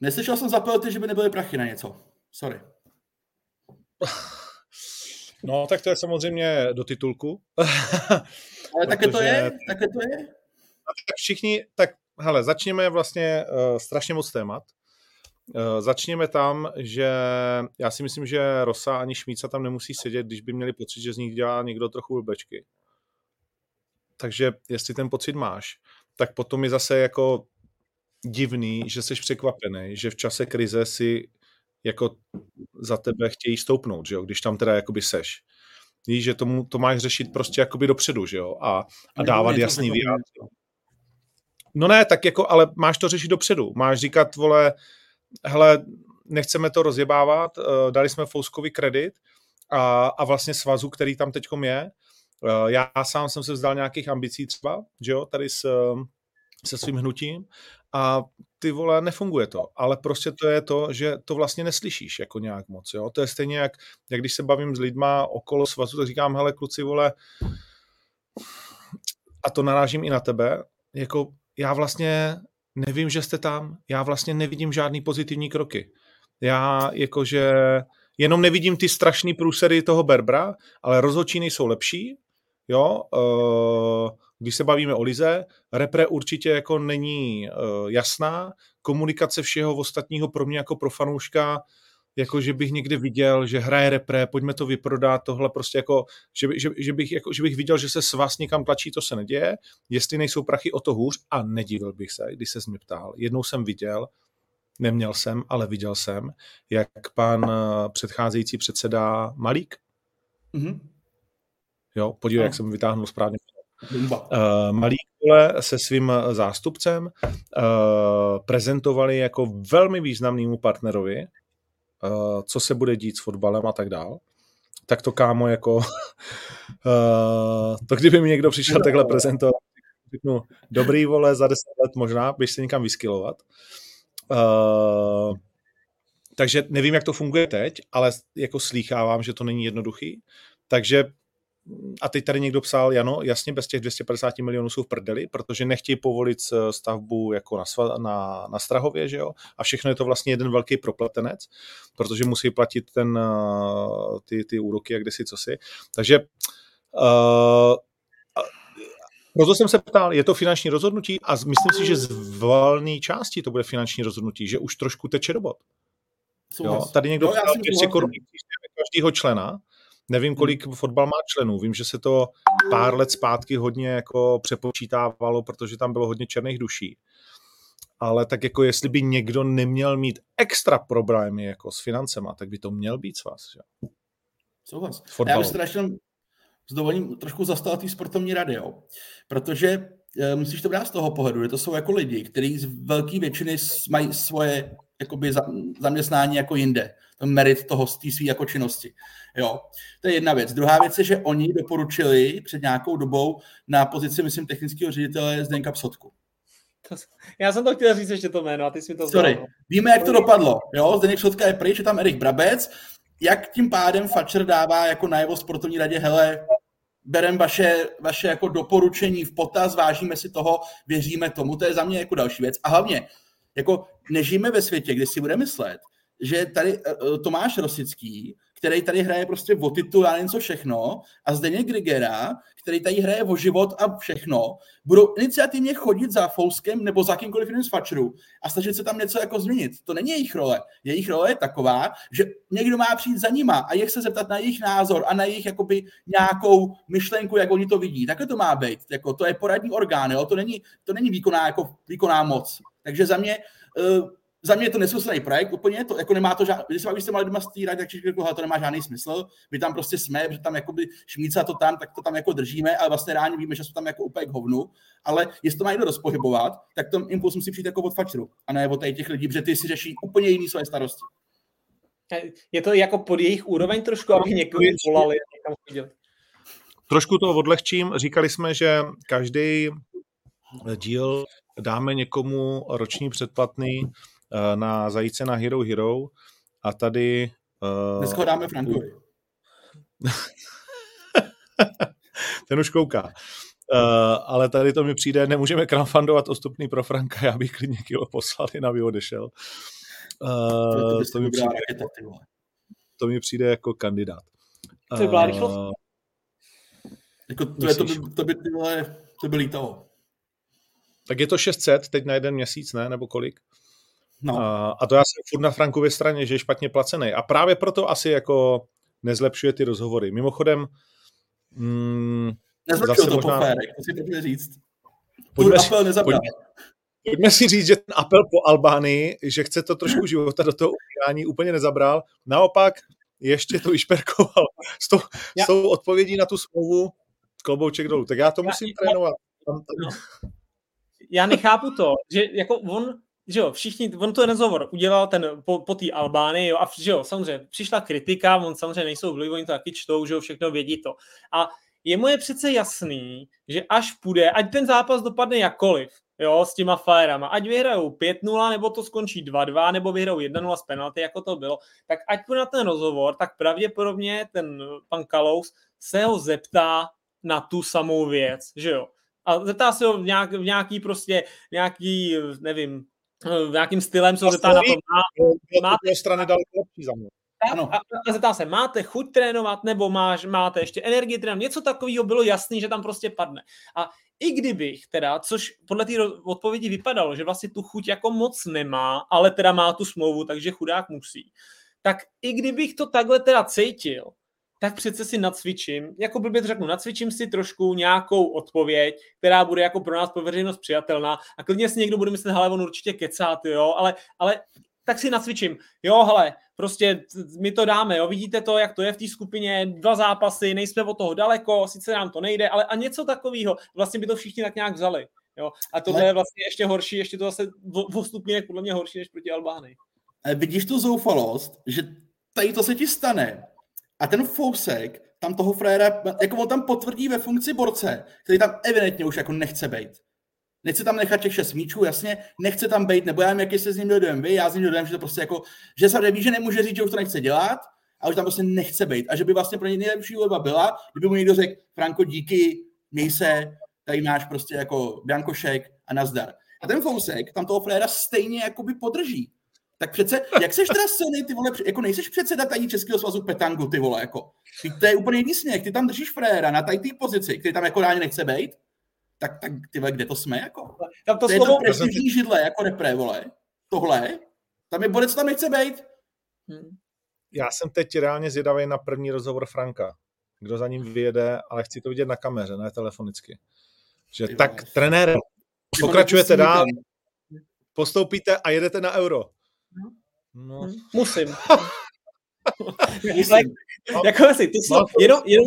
Neslyšel jsem za že by nebyly prachy na něco. Sorry. <laughs> No, tak to je samozřejmě do titulku. Ale <laughs> také to je, také to je. Tak všichni, tak hele, začněme vlastně uh, strašně moc témat. Uh, začněme tam, že já si myslím, že Rosa ani Šmíca tam nemusí sedět, když by měli pocit, že z nich dělá někdo trochu blbečky. Takže jestli ten pocit máš, tak potom je zase jako divný, že jsi překvapený, že v čase krize si jako za tebe chtějí stoupnout, že jo? když tam teda jakoby seš. Víš, že tomu, to máš řešit prostě jakoby dopředu, že jo, a, a dávat jasný vyjádření. No ne, tak jako, ale máš to řešit dopředu. Máš říkat, vole, hele, nechceme to rozjebávat, uh, dali jsme Fouskovi kredit a, a vlastně svazu, který tam teďkom je. Uh, já sám jsem se vzdal nějakých ambicí třeba, že jo, tady s, se svým hnutím a ty vole, nefunguje to, ale prostě to je to, že to vlastně neslyšíš jako nějak moc, jo, to je stejně jak, jak když se bavím s lidma okolo svazu, tak říkám, hele kluci, vole, a to narážím i na tebe, jako já vlastně nevím, že jste tam, já vlastně nevidím žádný pozitivní kroky. Já jakože jenom nevidím ty strašné průsery toho Berbra, ale rozhodčí jsou lepší, jo, uh, když se bavíme o Lize, repre určitě jako není uh, jasná, komunikace všeho ostatního pro mě jako pro fanouška jako že bych někde viděl, že hraje repre, pojďme to vyprodat, tohle prostě jako, že, že, že, bych, jako, že bych viděl, že se s vás někam tlačí, to se neděje, jestli nejsou prachy o to hůř a nedivil bych se, když se mě ptal. Jednou jsem viděl, neměl jsem, ale viděl jsem, jak pan eh, předcházející předseda Malík, mm-hmm. jo, podívej, no. jak jsem vytáhnul správně. Uh, Malík se svým zástupcem uh, prezentovali jako velmi významnému partnerovi Eh, co se bude dít s fotbalem a tak dál. tak to kámo jako, uh, <laughs> to kdyby mi někdo přišel takhle prezentovat, řeknu, dobrý vole, za deset let možná, běž se někam vyskilovat. Uh, takže nevím, jak to funguje teď, ale jako slýchávám, že to není jednoduchý. Takže a teď tady někdo psal, Jano, jasně, bez těch 250 milionů jsou v prdeli, protože nechtějí povolit stavbu jako na, na, na Strahově, že jo? A všechno je to vlastně jeden velký propletenec, protože musí platit ten, eh, ty, ty úroky a kde si co si. Takže uh, proto jsem se ptal, je to finanční rozhodnutí a myslím si, že z valné části to bude finanční rozhodnutí, že už trošku teče robot. Jo, tady někdo no, ptal 200 korun každého člena, Nevím, hmm. kolik fotbal má členů. Vím, že se to pár let zpátky hodně jako přepočítávalo, protože tam bylo hodně černých duší. Ale tak jako jestli by někdo neměl mít extra problémy jako s financema, tak by to měl být s vás. Že? Souhlas. Já bych se s dovolením trošku zastal té sportovní rady, jo. Protože e, musíš to brát z toho pohledu, že to jsou jako lidi, kteří z velké většiny mají svoje jakoby za, zaměstnání jako jinde. To merit toho z té své jako činnosti. Jo, to je jedna věc. Druhá věc je, že oni doporučili před nějakou dobou na pozici, myslím, technického ředitele Zdenka Psotku. To, já jsem to chtěl říct ještě to jméno a ty jsi mi to Sorry. Vzal. Víme, jak to dopadlo. Jo, Zdeněk Psotka je pryč, je tam Erik Brabec. Jak tím pádem Fatcher dává jako najevo sportovní radě, hele, berem vaše, vaše jako doporučení v potaz, vážíme si toho, věříme tomu, to je za mě jako další věc. A hlavně, jako nežijeme ve světě, kde si bude myslet, že tady uh, Tomáš Rosický, který tady hraje prostě o titul a něco všechno, a Zdeněk Grigera, který tady hraje o život a všechno, budou iniciativně chodit za Fouskem nebo za kýmkoliv jiným z a snažit se tam něco jako změnit. To není jejich role. Jejich role je taková, že někdo má přijít za nima a jich se zeptat na jejich názor a na jejich jakoby nějakou myšlenku, jak oni to vidí. Takhle to má být. Jako, to je poradní orgán, jo? To, není, to není výkonná, jako, výkonná moc. Takže za mě uh, za mě je to nesmyslný projekt úplně, to jako nemá to žádný, když byste mali doma stýrat, tak jako, to nemá žádný smysl, my tam prostě jsme, že tam jakoby šmíca to tam, tak to tam jako držíme, ale vlastně reálně víme, že jsou tam jako úplně k hovnu, ale jestli to má někdo rozpohybovat, tak ten impuls musí přijít jako od fačru, a ne od těch lidí, protože ty si řeší úplně jiný své starosti. Je to jako pod jejich úroveň trošku, aby někoho volali někam chodil. Trošku to odlehčím. Říkali jsme, že každý díl dáme někomu roční předplatný Eh, na zajíce na Hero Hero a tady... Uh, Dneska ho dáme Frankovi. <laughs> Ten už kouká. Uh, ale tady to mi přijde, nemůžeme crowdfundovat ostupný pro Franka, já bych klidně kilo poslal, na by odešel. Uh, to, to, mi přijde, raketa, to mi přijde jako kandidát. To by byla rychlost? Uh, jako to, je, to, by, to by, tyhle, to by lítalo. Tak je to 600 teď na jeden měsíc, ne? Nebo kolik? No. A, a to já jsem furt na Frankově straně, že je špatně placený. A právě proto asi jako nezlepšuje ty rozhovory. Mimochodem, mm, Nezlepšuje to možná... Férek, to si pojďme říct. Pojďme si, pojďme, pojďme si říct, že ten apel po Albánii, že chce to trošku života do toho umírání, úplně nezabral. Naopak ještě to vyšperkoval s tou, s tou odpovědí na tu smlouvu klobouček dolů. Tak já to musím já, trénovat. No. Já nechápu to, že jako on že jo, všichni, on to rozhovor udělal ten po, po té Albánii, jo, a že jo, samozřejmě přišla kritika, on samozřejmě nejsou vliv, oni to taky čtou, že jo, všechno vědí to. A jemu je přece jasný, že až půjde, ať ten zápas dopadne jakkoliv, jo, s těma Fajerama, ať vyhrajou 5-0, nebo to skončí 2-2, nebo vyhrajou 1-0 z penalty, jako to bylo, tak ať půjde na ten rozhovor, tak pravděpodobně ten pan Kalous se ho zeptá na tu samou věc, že jo. A zeptá se ho v, nějak, v nějaký prostě, nějaký, nevím, Eh, nějakým stylem se zeptá na to, má, máte strany daleko lepší za mě. Ano. A, a zeptá se, máte chuť trénovat, nebo máš, máte ještě energii trénovat, něco takového bylo jasný, že tam prostě padne. A i kdybych teda, což podle té odpovědi vypadalo, že vlastně tu chuť jako moc nemá, ale teda má tu smlouvu, takže chudák musí, tak i kdybych to takhle teda cítil, tak přece si nacvičím, jako blbě řeknu, nacvičím si trošku nějakou odpověď, která bude jako pro nás pro veřejnost přijatelná a klidně si někdo bude myslet, hele, on určitě kecá, ty, jo, ale, ale tak si nacvičím. Jo, hele, prostě my to dáme, jo, vidíte to, jak to je v té skupině, dva zápasy, nejsme od toho daleko, sice nám to nejde, ale a něco takového, vlastně by to všichni tak nějak vzali. Jo, a to ale... je vlastně ještě horší, ještě to zase o stupínek podle mě horší než proti Albánii. Vidíš tu zoufalost, že tady to se ti stane A ten Fousek tam toho fréra, jako on tam potvrdí ve funkci borce, který tam evidentně už jako nechce být. Nechce tam nechat těch šest míčů, jasně, nechce tam být, nebo já nevím, jaký se s ním dojem vy, já s ním dojem, že to prostě jako, že se neví, že nemůže říct, že už to nechce dělat, a už tam prostě nechce být. A že by vlastně pro něj nejlepší volba byla, kdyby mu někdo řekl, Franko, díky, měj se, tady máš prostě jako Biankošek a nazdar. A ten Fousek tam toho fréra stejně jakoby podrží. Tak přece, jak seš teda silný, ty vole, jako nejseš předseda tady Českého svazu Petangu, ty vole, jako. Ty, to je úplně jiný směch, ty tam držíš fréra na tady té pozici, který tam jako ráně nechce být, tak, tak ty vole, kde to jsme, jako? Tam to, to slovo... je to prestižní židle, jako repre, vole. Tohle, tam je bodec, tam nechce být. Hmm. Já jsem teď reálně zvědavý na první rozhovor Franka. Kdo za ním vyjede, ale chci to vidět na kameře, ne telefonicky. Že ty tak, trenér, pokračujete dál, postoupíte a jedete na euro. No. Musím. <laughs> Musím. No, jako asi, to slovo, no, jenom, jenom,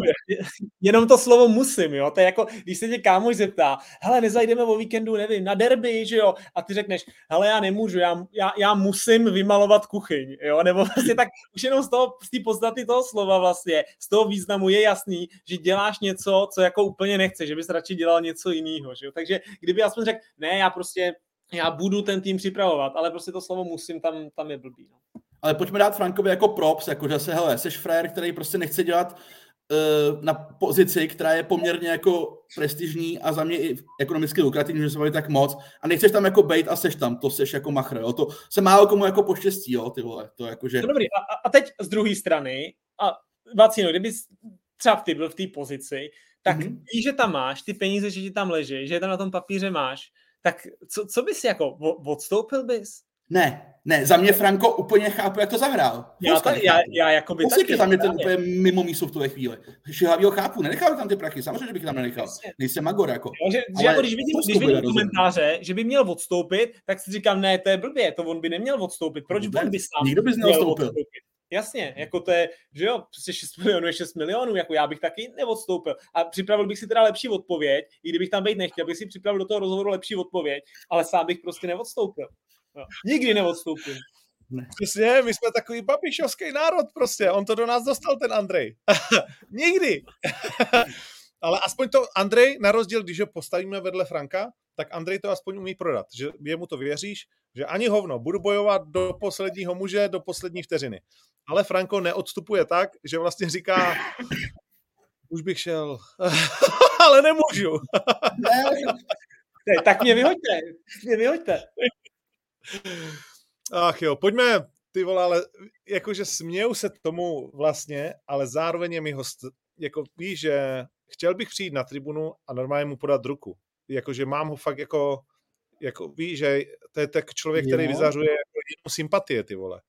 jenom, to slovo musím, jo, to je jako, když se tě kámoš zeptá, hele, nezajdeme o víkendu, nevím, na derby, že jo, a ty řekneš, hele, já nemůžu, já, já, já musím vymalovat kuchyň, jo, nebo vlastně tak už jenom z toho, z té podstaty toho slova vlastně, z toho významu je jasný, že děláš něco, co jako úplně nechce, že bys radši dělal něco jiného, že jo, takže kdyby aspoň řekl, ne, já prostě, já budu ten tým připravovat, ale prostě to slovo musím tam, tam je blbý, no. Ale pojďme dát Frankovi jako props, jako že se, hele, jsi frér, který prostě nechce dělat uh, na pozici, která je poměrně jako prestižní a za mě i ekonomicky lukrativní, že se baví tak moc a nechceš tam jako bejt a seš tam, to seš jako machr, jo, to se málo komu jako poštěstí, jo, ty vole, to jako, že... No dobrý, a, a teď z druhé strany, a Vacino, kdyby třeba ty byl v té pozici, tak mm-hmm. víš, že tam máš ty peníze, že ti tam leží, že je tam na tom papíře máš, tak co, co bys jako, odstoupil bys? Ne, ne, za mě Franko úplně chápu, jak to zahrál. Já, ta, já, já jako by taky. za mě ten úplně mimo místo v tuhle chvíli. ho chápu, nenechal tam ty prachy, samozřejmě, že bych tam nenechal. Nejsem Magor, jako. Jo, že, že jako když vidím, když vidím komentáře, že by měl odstoupit, tak si říkám, ne, to je blbě, to on by neměl odstoupit. Proč Vůbec? on by sám Nikdo by měl odstoupil. Jasně, jako to je, že jo, prostě 6 milionů je 6 milionů, jako já bych taky neodstoupil. A připravil bych si teda lepší odpověď, i kdybych tam být nechtěl, bych si připravil do toho rozhovoru lepší odpověď, ale sám bych prostě neodstoupil. No. Nikdy neodstoupím. Ne. Přesně, my jsme takový babišovský národ prostě. On to do nás dostal, ten Andrej. <laughs> Nikdy. Ale aspoň to Andrej, na rozdíl, když ho postavíme vedle Franka, tak Andrej to aspoň umí prodat, že jemu to věříš, že ani hovno, budu bojovat do posledního muže, do poslední vteřiny. Ale Franko neodstupuje tak, že vlastně říká, <laughs> už bych šel, <laughs> ale nemůžu. <laughs> ne, tak mě vyhoďte, mě vyhoďte. Ach jo, pojďme, ty vole, ale jakože směju se tomu vlastně, ale zároveň je mi host, jako víš, že chtěl bych přijít na tribunu a normálně mu podat ruku. Jakože mám ho fakt jako, jako víš, že to je tak člověk, který jo. vyzařuje jako sympatie, ty vole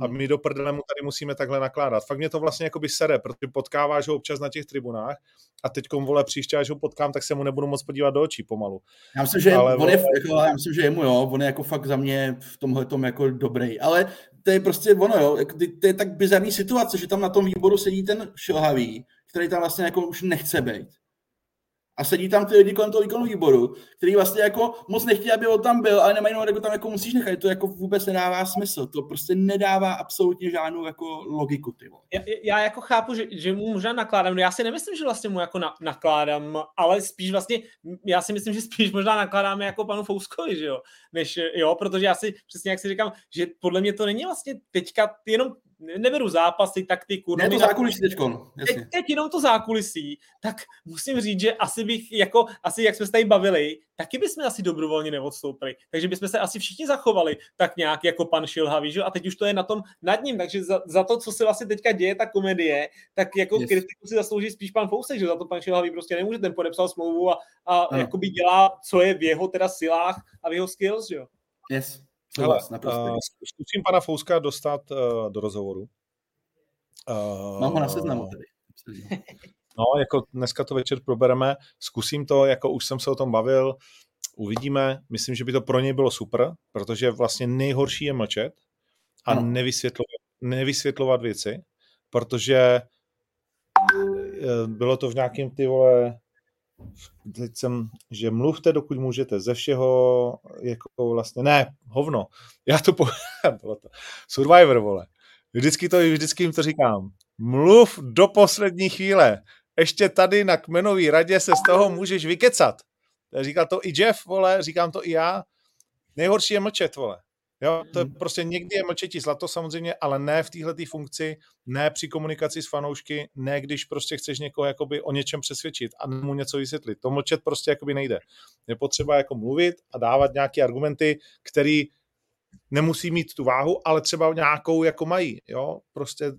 a my do prdele mu tady musíme takhle nakládat. Fakt mě to vlastně jakoby sere, protože potkáváš ho občas na těch tribunách a teď vole příště, až ho potkám, tak se mu nebudu moc podívat do očí pomalu. Já myslím, že, ale on vole... je, jako, já myslím, že jemu, jo, on je jako fakt za mě v tomhle tom jako dobrý, ale to je prostě ono, jo, jako, to je tak bizarní situace, že tam na tom výboru sedí ten šilhavý, který tam vlastně jako už nechce být a sedí tam ty lidi kolem toho výkonu výboru, který vlastně jako moc nechtějí, aby on tam byl, ale nemají jenom, tam jako musíš nechat. To jako vůbec nedává smysl. To prostě nedává absolutně žádnou jako logiku. Ty já, já, jako chápu, že, že mu možná nakládám. No já si nemyslím, že vlastně mu jako na, nakládám, ale spíš vlastně, já si myslím, že spíš možná nakládáme jako panu Fouskovi, že jo, než jo, protože já si přesně jak si říkám, že podle mě to není vlastně teďka jenom neberu zápasy, taktiku. Ne, to zákulisí teď, teď, teď jenom to zákulisí, tak musím říct, že asi bych, jako, asi jak jsme se tady bavili, taky bychom asi dobrovolně neodstoupili. Takže bychom se asi všichni zachovali tak nějak jako pan Šilhavý, že? A teď už to je na tom nad ním, takže za, za to, co se vlastně teďka děje, ta komedie, tak jako yes. kritiku si zaslouží spíš pan Fousek, že za to pan Šilhavý prostě nemůže, ten podepsal smlouvu a, a jakoby dělá, co je v jeho teda silách a v jeho skills, že jo? Yes. Hele, uh, zkusím pana Fouska dostat uh, do rozhovoru. Uh, Mám ho na seznamu tady. No, jako dneska to večer probereme, zkusím to, jako už jsem se o tom bavil, uvidíme, myslím, že by to pro něj bylo super, protože vlastně nejhorší je mlčet a nevysvětlovat, nevysvětlovat věci, protože bylo to v nějakém ty vole teď jsem, že mluvte, dokud můžete ze všeho, jako vlastně, ne, hovno, já to po, <laughs> bylo to, Survivor, vole, vždycky to, vždycky jim to říkám, mluv do poslední chvíle. Ještě tady na kmenový radě se z toho můžeš vykecat. Říkal to i Jeff, vole, říkám to i já. Nejhorší je mlčet, vole. Jo, to je hmm. prostě někdy je mlčetí zlato samozřejmě, ale ne v téhle funkci, ne při komunikaci s fanoušky, ne když prostě chceš někoho jakoby o něčem přesvědčit a mu něco vysvětlit. To mlčet prostě jakoby nejde. Je potřeba jako mluvit a dávat nějaké argumenty, které nemusí mít tu váhu, ale třeba nějakou jako mají. Jo? Prostě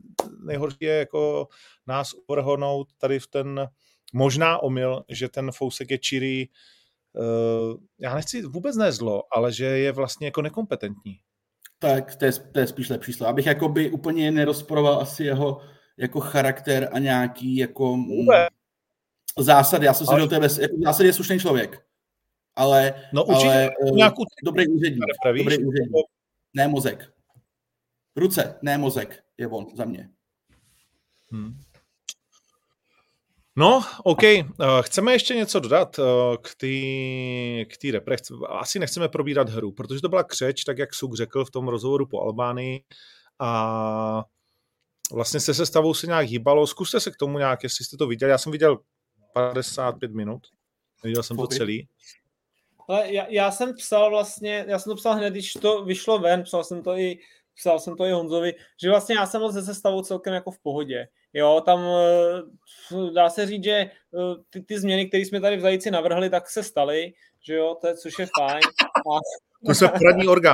nejhorší je jako nás uvrhnout tady v ten možná omyl, že ten fousek je čirý, uh, já nechci vůbec ne zlo, ale že je vlastně jako nekompetentní. Tak, to je, to je spíš lepší slovo. Abych jakoby úplně nerozporoval asi jeho jako charakter a nějaký jako vůbec. zásady. Já jsem si ale... že je, jako zásady je slušný člověk. Ale, no, určitě, ale uh, nějakou... dobrý úředník. Dobrý úředník. Ne mozek. Ruce, ne mozek je on za mě. Hmm. No, OK. Eh, chceme ještě něco dodat eh, k té k repre. Asi nechceme probírat hru, protože to byla křeč, tak jak Suk řekl v tom rozhovoru po Albánii. A vlastně se sestavou se nějak hýbalo. Zkuste se k tomu nějak, jestli jste to viděli. Já jsem viděl 55 minut. Viděl jsem to celý. Ale já, já jsem psal vlastně, já jsem to psal hned, když to vyšlo ven, psal jsem to i psal jsem to i Honzovi, že vlastně já jsem moc se sestavou celkem jako v pohodě. Jo, tam eh, dá se říct, že eh, ty, ty změny, které jsme tady v Zajíci navrhli, tak se staly, že jo, to je, což je fajn. A... To se poradní orgán.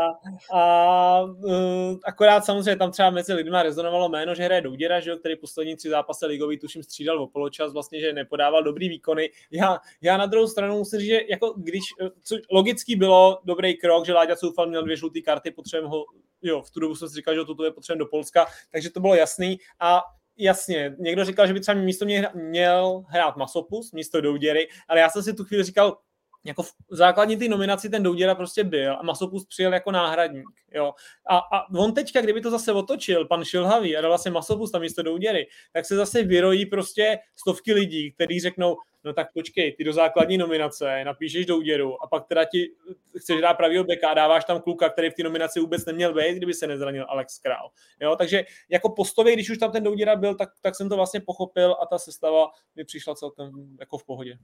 A, a uh, akorát samozřejmě tam třeba mezi lidmi rezonovalo jméno, že hraje Douděra, že jo, který poslední tři zápasy ligový tuším střídal o poločas, vlastně, že nepodával dobrý výkony. Já, já na druhou stranu musím říct, že jako když, co logicky bylo dobrý krok, že Láďa Soufal měl dvě žluté karty, potřebujeme ho, jo, v tu dobu jsem si říkal, že toto je potřebujeme do Polska, takže to bylo jasný a jasně, někdo říkal, že by třeba místo mě měl hrát Masopus, místo Douděry, ale já jsem si tu chvíli říkal, jako v základní ty nominaci ten Douděra prostě byl a Masopust přijel jako náhradník. Jo. A, a on teďka, kdyby to zase otočil, pan Šilhavý a dal vlastně Masopust tam místo Douděry, tak se zase vyrojí prostě stovky lidí, kteří řeknou, no tak počkej, ty do základní nominace napíšeš Douděru a pak teda ti chceš dát pravýho beka a dáváš tam kluka, který v té nominaci vůbec neměl být, kdyby se nezranil Alex Král. Jo, takže jako postově, když už tam ten Douděra byl, tak, tak jsem to vlastně pochopil a ta sestava mi přišla celkem jako v pohodě.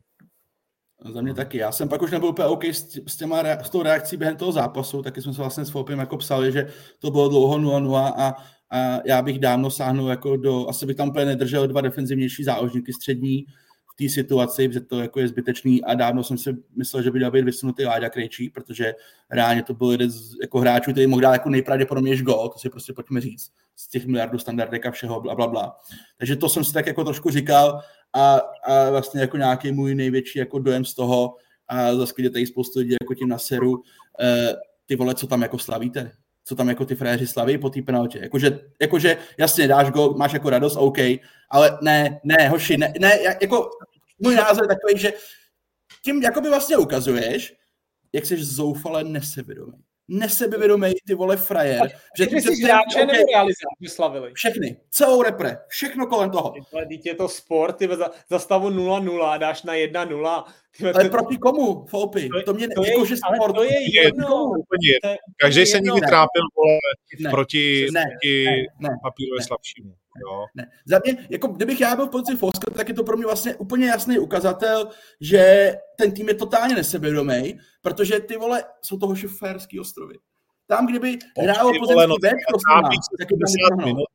Za mě taky. Já jsem pak už nebyl úplně OK s, s, těma, s tou reakcí během toho zápasu, taky jsme se vlastně s Fopem jako psali, že to bylo dlouho 0-0 a, a já bych dávno sáhnul jako do, asi bych tam úplně nedržel dva defenzivnější záložníky střední té situaci, že to jako je zbytečný a dávno jsem si myslel, že by měl být vysunutý Láďa Krejčí, protože reálně to byl jeden z jako hráčů, který mohl dát jako nejpravděpodobnější gol, to si prostě pojďme říct, z těch miliardů standardek a všeho, bla, bla, bla. Takže to jsem si tak jako trošku říkal, a, a vlastně jako nějaký můj největší jako dojem z toho, a zase tady spoustu lidí jako tím na seru, e, ty vole, co tam jako slavíte? Co tam jako ty frajeři slaví po té penaltě? Jakože, jakože jasně, dáš go, máš jako radost, OK, ale ne, ne, hoši, ne, ne jako můj názor je takový, že tím jakoby vlastně ukazuješ, jak jsi zoufale nesevědomý nesebevědomý ty vole frajer. Že ty jsi hráče nebo realizátoři slavili? Všechny, celou repre, všechno kolem toho. Dítě je to sport, ty za, za stavu 0-0 dáš na 1-0. ale to... proti komu, Foupy? To, to mě to jako, že sport. To je jedno. Každý se někdy trápil vole, ne, proti, ne, proti ne, ne, papírové slabšímu. Jo. Ne. Za mě, jako kdybych já byl v pozici Foska, tak je to pro mě vlastně úplně jasný ukazatel, že ten tým je totálně nesebedomý, protože ty vole jsou to hoši ostrovy. Tam, kdyby hrálo pozici no, tak je to minut,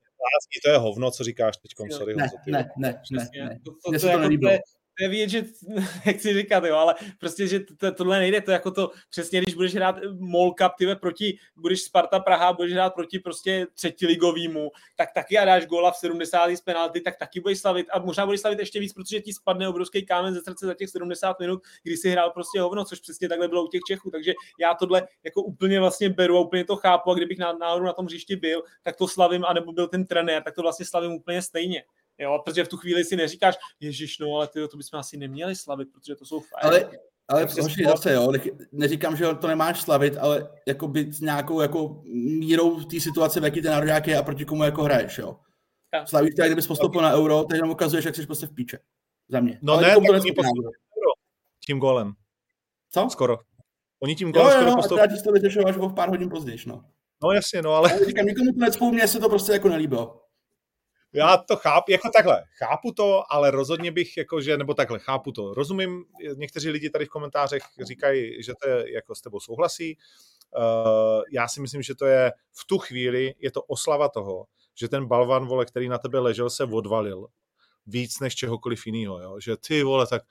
to je hovno, co říkáš teď, sorry. Ne, ne, ne, ne, ne. To, to, to, to, jako to, je vidět, že, <laughs> nechci říkat, jo, ale prostě, že to, tohle nejde, to jako to přesně, když budeš hrát Mall Cup, tyve, proti, budeš Sparta Praha, budeš hrát proti prostě třetiligovýmu, tak taky a dáš góla v 70. z penalty, tak taky budeš slavit a možná budeš slavit ještě víc, protože ti spadne obrovský kámen ze srdce za těch 70 minut, kdy si hrál prostě hovno, což přesně takhle bylo u těch Čechů, takže já tohle jako úplně vlastně beru a úplně to chápu a kdybych náhodou na tom hřišti byl, tak to slavím, anebo byl ten trenér, tak to vlastně slavím úplně stejně. Jo, protože v tu chvíli si neříkáš, ježiš, no, ale tyjo, to bychom asi neměli slavit, protože to jsou fajn. Ale, ale prostě zase, jo, neříkám, že to nemáš slavit, ale jako být s nějakou jako mírou v té situace, v jaký ten národák je a proti komu jako hraješ, jo. Ja. Slavíš tak, kdybys postoupil na euro, tak nám ukazuješ, jak jsi prostě v píče. Za mě. No ale ne, to tím golem. Co? Skoro. Oni tím golem skoro postoupili. Jo, jo, a to vyřešil až o pár hodin později, no. No jasně, no ale... ale říkám, nikomu to necpou, mně se to prostě jako nelíbilo. Já to chápu, jako takhle, chápu to, ale rozhodně bych, jakože, nebo takhle, chápu to, rozumím, někteří lidi tady v komentářech říkají, že to je, jako s tebou souhlasí, uh, já si myslím, že to je v tu chvíli, je to oslava toho, že ten balvan, vole, který na tebe ležel, se odvalil víc než čehokoliv jiného, jo? že ty, vole, tak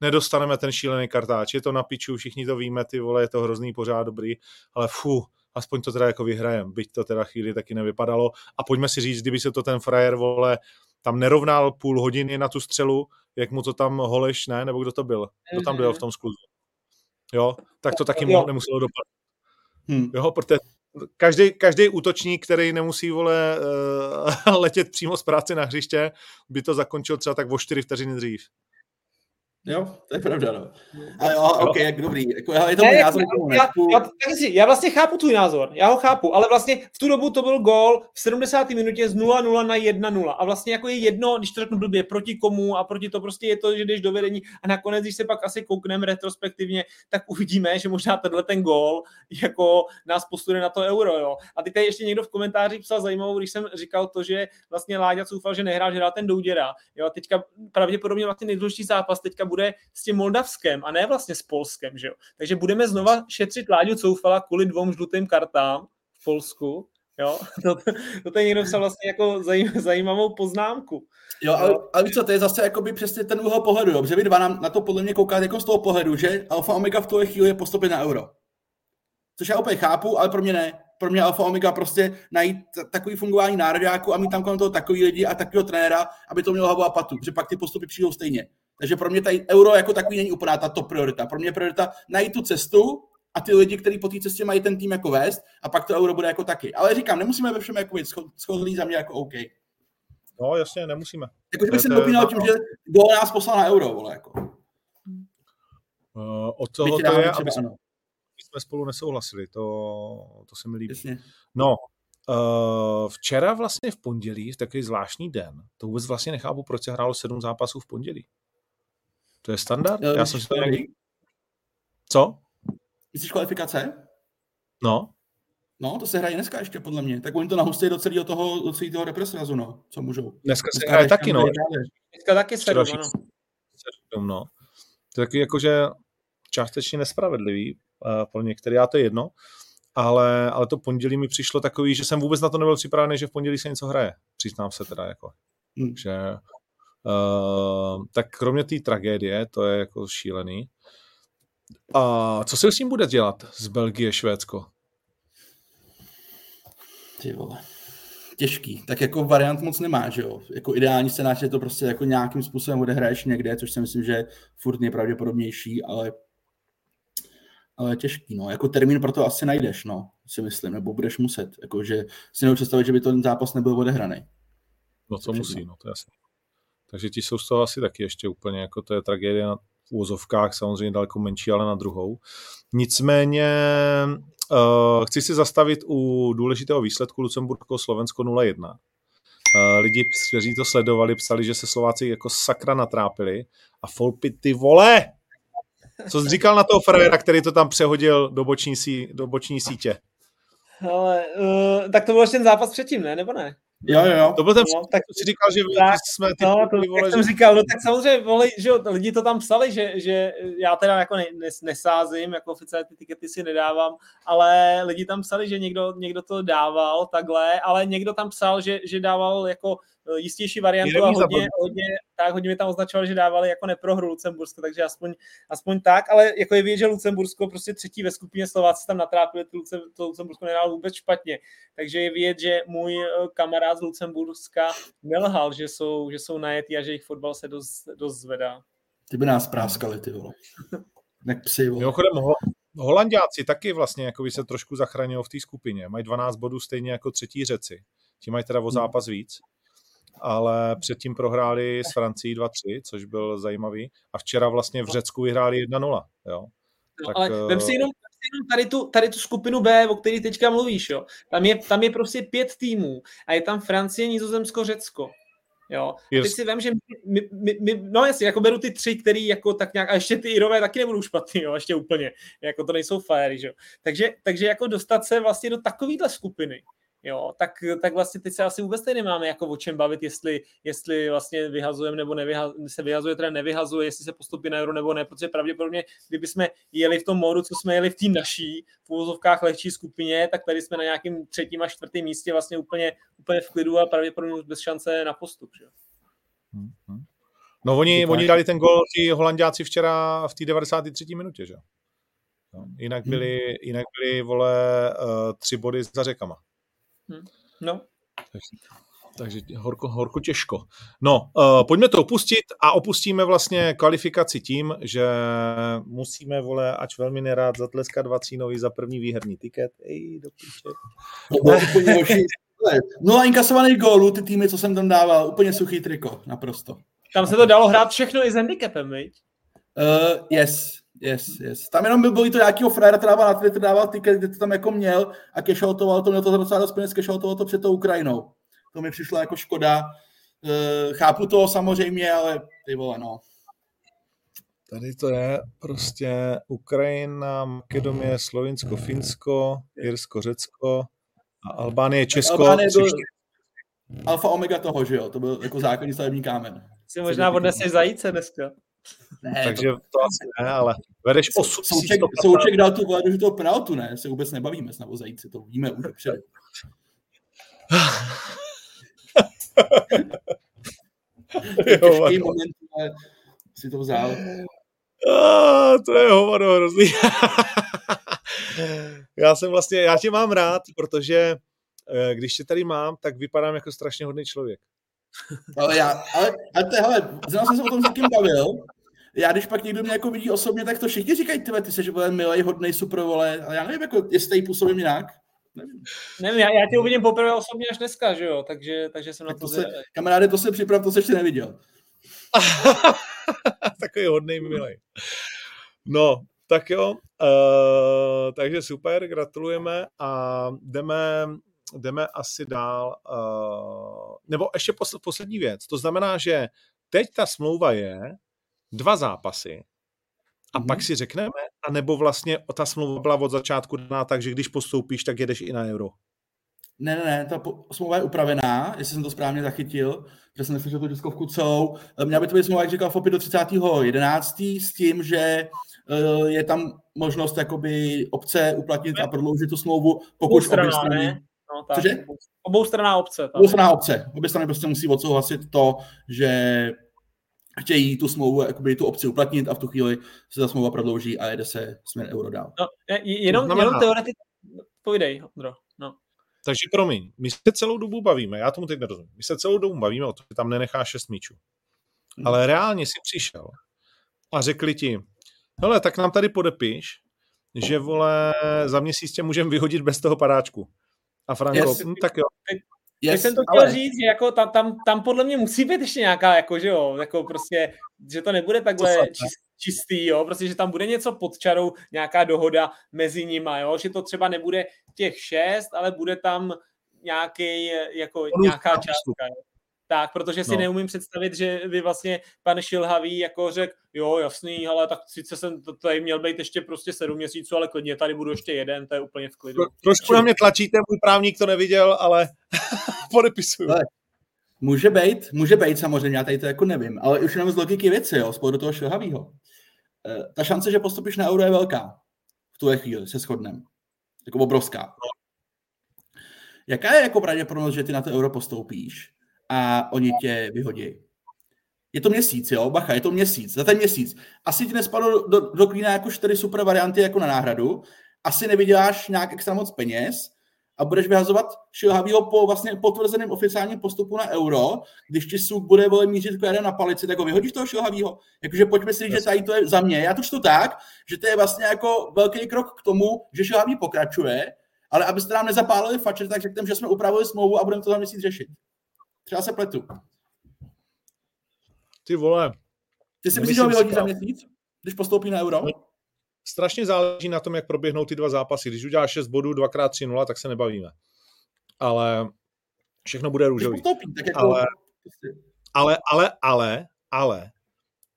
nedostaneme ten šílený kartáč, je to na piču, všichni to víme, ty vole, je to hrozný, pořád dobrý, ale fu, aspoň to teda jako vyhrajem, byť to teda chvíli taky nevypadalo. A pojďme si říct, kdyby se to ten frajer, vole, tam nerovnal půl hodiny na tu střelu, jak mu to tam Holeš, ne, nebo kdo to byl, kdo tam byl v tom skluzu. Jo, tak to taky mu nemuselo dopadnout. Hmm. Jo, protože každý, každý útočník, který nemusí vole uh, <laughs> letět přímo z práce na hřiště, by to zakončil třeba tak o 4 vteřiny dřív. Jo, to je pravda, no. Ale jo, ok, jak dobrý. Jako, je to můj názor, já, já, já, já, já, vlastně chápu tvůj názor, já ho chápu, ale vlastně v tu dobu to byl gol v 70. minutě z 0-0 na 1-0 a vlastně jako je jedno, když to řeknu blbě, proti komu a proti to prostě je to, že jdeš do vedení a nakonec, když se pak asi koukneme retrospektivně, tak uvidíme, že možná tenhle ten gol jako nás posune na to euro, jo. A teď tady ještě někdo v komentáři psal zajímavou, když jsem říkal to, že vlastně Láďa Coufal, že nehrál, že hrál ten Douděra, jo, teďka pravděpodobně vlastně nejdůležitější zápas teďka bude s tím Moldavskem a ne vlastně s Polskem, že jo. Takže budeme znova šetřit Láďu Coufala kvůli dvou žlutým kartám v Polsku, jo. <laughs> To, to tady někdo psal vlastně jako zaj, zajímavou poznámku. Jo, ale, ale víš co, to je zase jakoby přesně ten úhel pohledu, jo, že vy dva na, na to podle mě koukáte jako z toho pohledu, že Alfa Omega v tuhle chvíli je postupit na euro. Což já opět chápu, ale pro mě ne. Pro mě Alfa Omega prostě najít takový fungování nároďáku a mít tam kolem toho takový lidi a takového trenéra, aby to mělo hlavu a patu, že pak ty postupy přijdou stejně. Takže pro mě tady euro jako takový není úplně ta top priorita. Pro mě je priorita najít tu cestu a ty lidi, kteří po té cestě mají ten tým jako vést a pak to euro bude jako taky. Ale říkám, nemusíme ve všem jako být schodlí za mě jako OK. No jasně, nemusíme. Jako, že bych se dopínal tím, že gol nás poslal na euro, vole, jako. Uh, od toho to je, aby jsme, jsme spolu nesouhlasili, to, to se mi líbí. Jasně. No, Uh, včera vlastně v pondělí, v takový zvláštní den, to vůbec vlastně nechápu, proč se hrálo sedm zápasů v pondělí. To je standard? Já, Já jsem si to někdy... Co? Myslíš kvalifikace? No. No, to se hraje dneska ještě, podle mě. Tak oni to nahustí do celého toho, do celého toho represrazu, no, co můžou. Dneska, dneska se hraje taky, no. Dneska taky ano. Sedm, no. To je taky jakože částečně nespravedlivý uh, pro některé, já to je jedno, ale, ale to pondělí mi přišlo takový, že jsem vůbec na to nebyl připravený, že v pondělí se něco hraje. Přiznám se teda, jako. Hmm. Že Uh, tak kromě té tragédie, to je jako šílený. A co se s tím bude dělat z Belgie, Švédsko? Ty vole. Těžký. Tak jako variant moc nemá, že jo? Jako ideální scénář je to prostě jako nějakým způsobem odehraješ někde, což si myslím, že furt nejpravděpodobnější, ale ale těžký, no. Jako termín pro to asi najdeš, no, si myslím, nebo budeš muset. Jako, že si nemůžu představit, že by to ten zápas nebyl odehraný. No to musí, no, to je jasný. Takže ti jsou z toho asi taky ještě úplně, jako to je tragédie na úzovkách, samozřejmě daleko menší, ale na druhou. Nicméně uh, chci si zastavit u důležitého výsledku Lucembursko-Slovensko 0-1. Uh, eh, lidi, kteří to sledovali, psali, že se Slováci jako sakra natrápili a Folpy, ty vole! Co jsi říkal na toho frajera, který to tam přehodil do boční, sí, do boční sítě? Ale, uh, tak to byl ještě ten zápas předtím, ne? Nebo ne? Jo, jo, jo. To byl ten no, tak si říkal, že tak, jsme ty no, to, vole, že... jsem říkal, no tak samozřejmě, vole, že jo, lidi to tam psali, že, že já teda jako ne, nes, nesázím, jako oficiálně ty tikety si nedávám, ale lidi tam psali, že někdo, někdo to dával takhle, ale někdo tam psal, že, že dával jako jistější variantu a hodně, hodně, tak hodně mi tam označovali, že dávali jako neprohru Lucembursko, takže aspoň, aspoň tak, ale jako je vidět, že Lucembursko prostě třetí ve skupině Slováci tam natrápili, to, Lucem, to Lucembursko nedal vůbec špatně, takže je vidět, že můj eh, kamarád z Lucemburska nelhal, že jsou, že jsou najetí a že jejich fotbal se dost, dost zvedá. Ty by nás práskali, ty vole. <laughs> Jak psi, vole. Mimochodem, Holandiáci taky vlastně jako by se trošku zachránili v té skupině. Mají 12 bodů stejně jako třetí řeci. Ti mají teda o hmm. zápas víc ale předtím prohráli s Francií 2-3, což byl zajímavý. A včera vlastně v Řecku vyhráli 1-0. Jo? No, tak, ale vem si jenom, jenom tady, tu, tady tu skupinu B, o které teďka mluvíš. Jo? Tam, je, tam je prostě pět týmů a je tam Francie, Nizozemsko, Řecko. Jo. A teď si vím, že my, my, my, no jasně, jako beru ty tři, který jako tak nějak, a ještě ty Irové taky nebudou špatný, jo, ještě úplně, jako to nejsou že jo. Takže, takže jako dostat se vlastně do takovýhle skupiny, jo, tak, tak vlastně teď se asi vůbec tady nemáme jako o čem bavit, jestli, jestli vlastně vyhazujeme nebo nevyhaz, se vyhazuje, teda nevyhazuje, jestli se postupí na euro nebo ne, protože pravděpodobně, kdyby jsme jeli v tom módu, co jsme jeli v té naší, v úvozovkách lehčí skupině, tak tady jsme na nějakém třetím a čtvrtém místě vlastně úplně, úplně v klidu a pravděpodobně bez šance na postup. Že? Hmm. No oni, oni dali ten gol ti holandáci včera v té 93. minutě, že? No, jinak byli, jinak byli, vole, uh, tři body za řekama. Hmm. No. Takže, takže horko, horko těžko. No, uh, pojďme to opustit a opustíme vlastně kvalifikaci tím, že musíme, vole, ač velmi nerád, zatleskat Vacínovi za první výherní tiket. Ej, do píče. Nula inkasovaných gólů, ty týmy, co jsem tam dával, úplně suchý triko, naprosto. Tam se to dalo hrát všechno i s handicapem, viď? Uh, yes, yes, yes. Tam jenom by bylo to nějakýho frajera, který dával na Twitter, dával tiket, kde to tam jako měl a cashoutoval to, měl to docela dost peněz, cashoutoval to před tou Ukrajinou. To mi přišlo jako škoda. Uh, chápu to samozřejmě, ale ty vole, no. Tady to je prostě Ukrajina, Makedonie, Slovinsko, Finsko, Jirsko, Řecko a Albánie, Česko. Albánie byl alfa omega toho, že jo? To byl jako základní stavební kámen. Si možná odneseš zajíce dneska. Ne, Takže to, to asi ne, ale vedeš 8 Souček, souček dal tu vládu toho penaltu, ne? Se vůbec nebavíme snad o zajíci, to víme už dopředu. <laughs> Těžký moment, ale si to vzal. Ah, to je hovado hrozný. <laughs> já jsem vlastně, já tě mám rád, protože eh, když tě tady mám, tak vypadám jako strašně hodný člověk. Ale já, ale, ale to, hele, znal jsem se o tom s někým bavil, já když pak někdo mě jako vidí osobně, tak to všichni říkají, ty, ty jsi milý, hodný, super, vole, ale já nevím, jako, jestli tady působím jinak. Nevím. nevím já, já tě uvidím poprvé osobně až dneska, že jo, takže, takže jsem tak na to, to se, Kamaráde, to se připrav, to se ještě neviděl. <laughs> Takový hodný, milý. No, tak jo, uh, takže super, gratulujeme a jdeme, jdeme asi dál. Uh, nebo ještě pos, poslední věc, to znamená, že teď ta smlouva je dva zápasy a mm-hmm. pak si řekneme, a nebo vlastně ta smlouva byla od začátku daná tak, že když postoupíš, tak jedeš i na euro. Ne, ne, ne, ta smlouva je upravená, jestli jsem to správně zachytil, že jsem neslyšel tu diskovku celou. Měla by to být smlouva, jak říkal Fopy, do 30.11. s tím, že eh, je tam možnost jakoby obce uplatnit a prodloužit tu smlouvu, pokud obě strany... No, tak, Cože? Obou straná obce. Obou straná obce. Obě strany prostě musí odsouhlasit to, že chtějí tu smlouvu, jakoby tu obci uplatnit a v tu chvíli se ta smlouva prodlouží a jede se směr euro dál. No, jenom, znamená... jenom teoreticky, povídej, Ondro. No. Takže promiň, my se celou dobu bavíme, já tomu teď nerozumím, my se celou dobu bavíme o tom, že tam nenechá šest míčů. Hmm. Ale reálně si přišel a řekli ti, hele, tak nám tady podepiš, že vole, za měsíc tě můžeme vyhodit bez toho padáčku. A Franko, yes. hm, tak jo. Yes, jsem to chtěl ale... říct, že jako tam, tam, tam, podle mě musí být ještě nějaká, jako, že jo, jako prostě, že to nebude takhle to čist, čistý, jo, prostě, že tam bude něco pod čarou, nějaká dohoda mezi nima, jo, že to třeba nebude těch šest, ale bude tam nějaký, jako nějaká částka, jo. Tak, protože si no. neumím představit, že by vlastně pan Šilhavý jako řekl, jo, jasný, ale tak sice jsem to tady měl být ještě prostě sedm měsíců, ale klidně tady budu ještě jeden, to je úplně v klidu. Trošku na mě tlačíte, můj právník to neviděl, ale <laughs> podepisuju. Ale může být, může být samozřejmě, já tady to jako nevím, ale už jenom z logiky věci, jo, spolu do toho Šilhavýho. E, ta šance, že postupíš na euro je velká. V tuhle chvíli se shodneme. Jako obrovská. No. Jaká je jako pravděpodobnost, že ty na to euro postoupíš? A oni tě vyhodí. Je to měsíc, jo, bacha, je to měsíc, za ten měsíc. Asi ti nespadlo do, do, klína jako čtyři super varianty jako na náhradu, asi nevyděláš nějak extra moc peněz a budeš vyhazovat šilhavýho po vlastně potvrzeném oficiálním postupu na euro, když ti suk bude vole mířit jako na palici, tak ho vyhodíš toho šilhavýho. Jakože pojďme si říct, že tady to je za mě. Já to čtu tak, že to je vlastně jako velký krok k tomu, že šilhavý pokračuje, ale abyste nám nezapálili fače, tak řekneme, že jsme upravili smlouvu a budeme to za měsíc řešit. Třeba se pletu. Ty vole. Ty si myslíš, že ho vyhodí za měsíc, když postoupí na euro? Strašně záleží na tom, jak proběhnou ty dva zápasy. Když uděláš 6 bodů, 2x3-0, tak se nebavíme. Ale všechno bude růžový. Postoupí, tak jako... ale, ale, ale, ale, ale,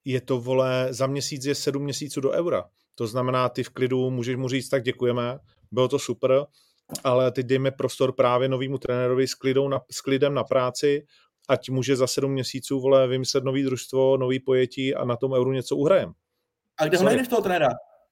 je to, vole, za měsíc je sedm měsíců do eura. To znamená, ty v klidu můžeš mu říct, tak děkujeme, bylo to super, ale teď dejme prostor právě novému trenérovi s, klidou na, s klidem na práci, ať může za sedm měsíců vole, vymyslet nový družstvo, nový pojetí a na tom euru něco uhrajem. A kde ho najdeš toho trenéra?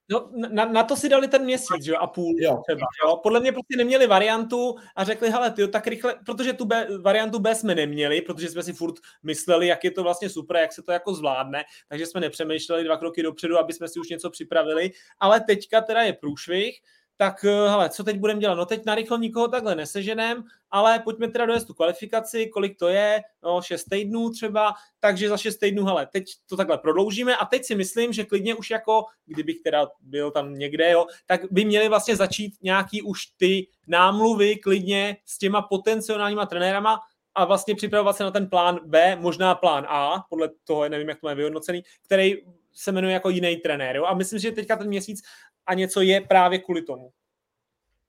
No, na, na, to si dali ten měsíc, že jo, a půl jo. třeba, jo. Podle mě prostě neměli variantu a řekli, hele, ty tak rychle, protože tu B, variantu B jsme neměli, protože jsme si furt mysleli, jak je to vlastně super, jak se to jako zvládne, takže jsme nepřemýšleli dva kroky dopředu, aby jsme si už něco připravili, ale teďka teda je průšvih, tak eh, hele, co teď budeme dělat? No teď narychlo nikoho takhle neseženem, ale pojďme teda dojezd tu kvalifikaci, kolik to je, no 6 týdnů třeba, takže za 6 týdnů, hele, teď to takhle prodloužíme. A teď si myslím, že klidně už jako, kdybych teda byl tam někde, jo, tak by měli vlastně začít nějaký už ty námluvy klidně s těma potenciálníma trenérama, a vlastně připravovat se na ten plán B, možná plán A, podle toho, nevím, jak to je vyhodnocený, který se jmenuje jako jiný trenér. Jo? A myslím, že teďka ten měsíc a něco je právě kvůli tomu.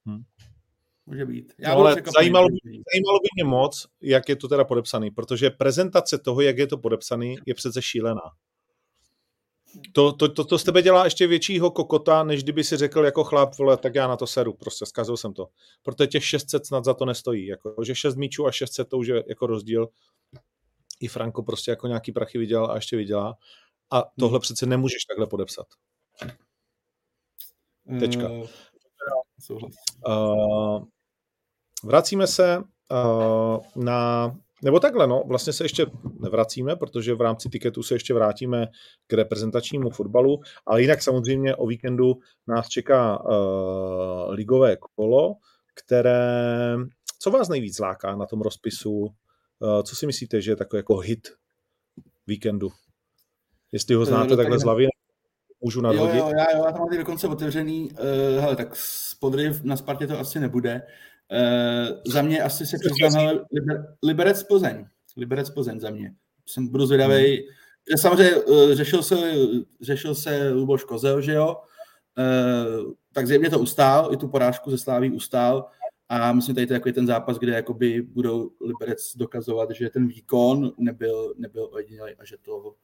Hmm. Může být. Já no, ale zajímalo, by, zajímalo by mě moc, jak je to teda podepsaný, protože prezentace toho, jak je to podepsaný, je přece šílená. To, to, to, to z tebe dělá ještě většího kokota, než kdyby si řekl jako chlap, vole, tak já na to seru, prostě zkazil jsem to. Protože těch 600 snad za to nestojí, jako, že 6 míčů a 600 to už je jako rozdíl. I Franko prostě jako nějaký prachy vydělal a ještě vydělá. A tohle hmm. přece nemůžeš takhle podepsat. Tečka. Uh, vracíme se uh, na, nebo takhle, no, vlastně se ještě nevracíme, protože v rámci tiketu se ještě vrátíme k reprezentačnímu fotbalu, ale jinak samozřejmě o víkendu nás čeká uh, ligové kolo, které, co vás nejvíc láká na tom rozpisu, uh, co si myslíte, že je takový jako hit víkendu? Jestli ho znáte no, takhle z hlavy, můžu nadhodit? Jo, jo, já, jo, já tam mám dokonce otevřený. Uh, hele, tak podryv na Spartě to asi nebude. Uh, za mě asi se přiznám, Liber, Liberec Plzeň. Liberec Plzeň za mě. Jsem budu zvědavý. Hmm. Samozřejmě uh, řešil se, řešil se Luboš Kozel, že jo? Uh, tak zjevně to ustál, i tu porážku ze Sláví ustál. A myslím, tady to je jako ten zápas, kde jakoby budou Liberec dokazovat, že ten výkon nebyl, nebyl ojedinělý a že to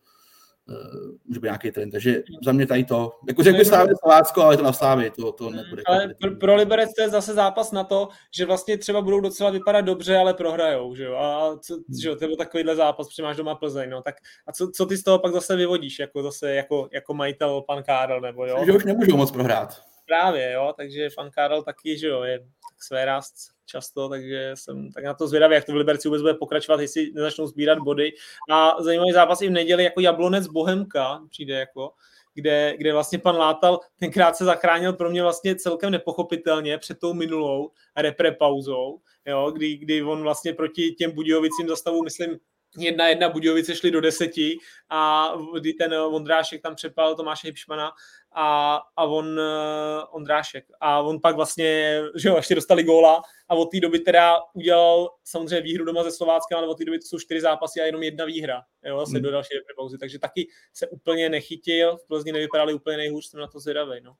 může být nějaký trend. Takže za mě tady to, jako řekl bych Slávě Slovácko, ale to na Slávě, to, to nebude. Ale pro, pro Liberec to je zase zápas na to, že vlastně třeba budou docela vypadat dobře, ale prohrajou, že jo? A co, hmm. že jo, to byl takovýhle zápas, protože máš doma Plzeň, no, tak a co, co ty z toho pak zase vyvodíš, jako zase jako, jako majitel pan Kárel, nebo jo? Že už nemůžou moc prohrát. Právě, jo, takže pan Karel taky, že jo, je tak své rást často, takže jsem tak na to zvědavý, jak to v Liberci vůbec bude pokračovat, jestli nezačnou sbírat body. A zajímavý zápas i v neděli jako Jablonec Bohemka přijde jako, kde, kde vlastně pan Látal tenkrát se zachránil pro mě vlastně celkem nepochopitelně před tou minulou repre pauzou, jo, kdy, kdy on vlastně proti těm Budějovicím zastavu, myslím, jedna jedna Budějovice šli do deseti a kdy ten Vondrášek tam přepal Tomáše Hipšmana a, a on, uh, Ondrášek. A on pak vlastně, že jo, ještě dostali góla a od té doby teda udělal samozřejmě výhru doma ze Slovácka, ale od té doby to jsou čtyři zápasy a jenom jedna výhra, jo, zase hmm. do další pauzy. Takže taky se úplně nechytil, v Plzni nevypadali úplně nejhůř, jsem na to zvědavý, no.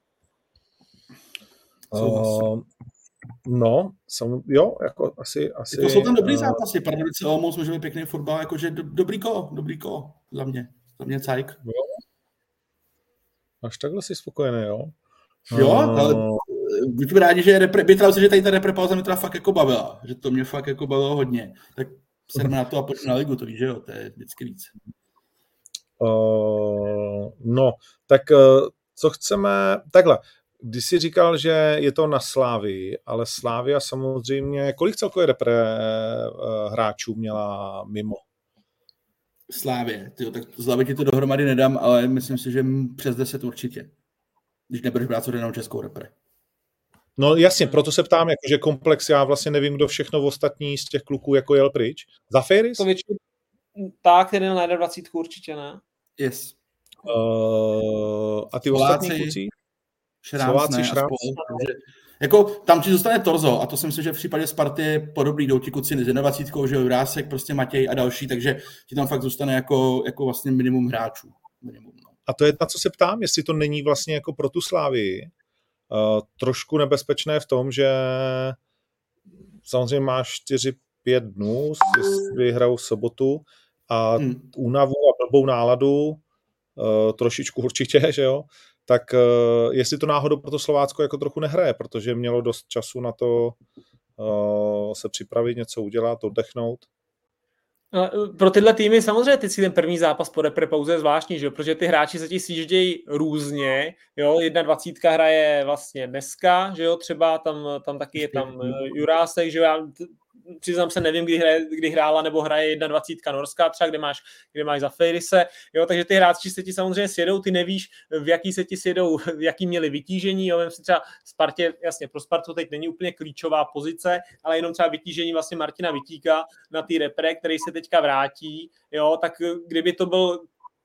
Uh, no, jsem, jo, jako asi... asi to jsou tam dobrý uh, zápasy, Pardubice Olomouc může být pěkný fotbal, jakože do, dobrý kolo, dobrý kolo za mě, za mě cajk. Jo, Až takhle jsi spokojený, jo? Jo, uh... ale buďme rádi, že repre, by že tady ta reprepauza mě teda fakt jako bavila, že to mě fakt jako bavilo hodně. Tak se <laughs> na to a pojďme na ligu, to víš, že jo, to je vždycky víc. Uh, no, tak uh, co chceme, takhle, když jsi říkal, že je to na Slávy, ale Slávia samozřejmě, kolik celkově repre uh, hráčů měla mimo? Slávě. Tyjo, tak z ti to dohromady nedám, ale myslím si, že přes 10 určitě. Když nebudeš brát co českou repre. No jasně, proto se ptám, jakože komplex, já vlastně nevím, kdo všechno v ostatní z těch kluků jako jel pryč. Za Ferris? To většinou tak, který najde 20 určitě ne. Yes. Uh, a ty Slováci, ostatní kluci? Šrám, Slováci, ne, Šrám. Jako tam ti zůstane Torzo a to si myslím, že v případě Sparty je podobný, jdou ti kluci s 21, že jo, Vrásek, prostě Matěj a další, takže ti tam fakt zůstane jako, jako vlastně minimum hráčů. Minimum, no. A to je na co se ptám, jestli to není vlastně jako pro tu Slávii uh, trošku nebezpečné v tom, že samozřejmě máš 4-5 dnů, vyhrou sobotu a hmm. únavu a blbou náladu, uh, trošičku určitě, <laughs> že jo, tak uh, jestli to náhodou pro to Slovácko jako trochu nehraje, protože mělo dost času na to uh, se připravit, něco udělat, oddechnout. No, pro tyhle týmy samozřejmě ty si ten první zápas po repre pauze je zvláštní, že? protože ty hráči se ti sjíždějí různě. Jo? Jedna dvacítka hraje vlastně dneska, že jo? třeba tam, tam taky je tam Jurásek, že jo? Přiznám se, nevím, kdy, hraje, kdy hrála nebo hraje 21 norská třeba, kde máš, kde máš za Fejrise, jo, takže ty hráči se ti samozřejmě sjedou, ty nevíš, v jaký se ti sjedou, v jaký měli vytížení, jo, vím si třeba Spartě, jasně, pro Spartu teď není úplně klíčová pozice, ale jenom třeba vytížení vlastně Martina Vytíka na ty repre, který se teďka vrátí, jo, tak kdyby to byl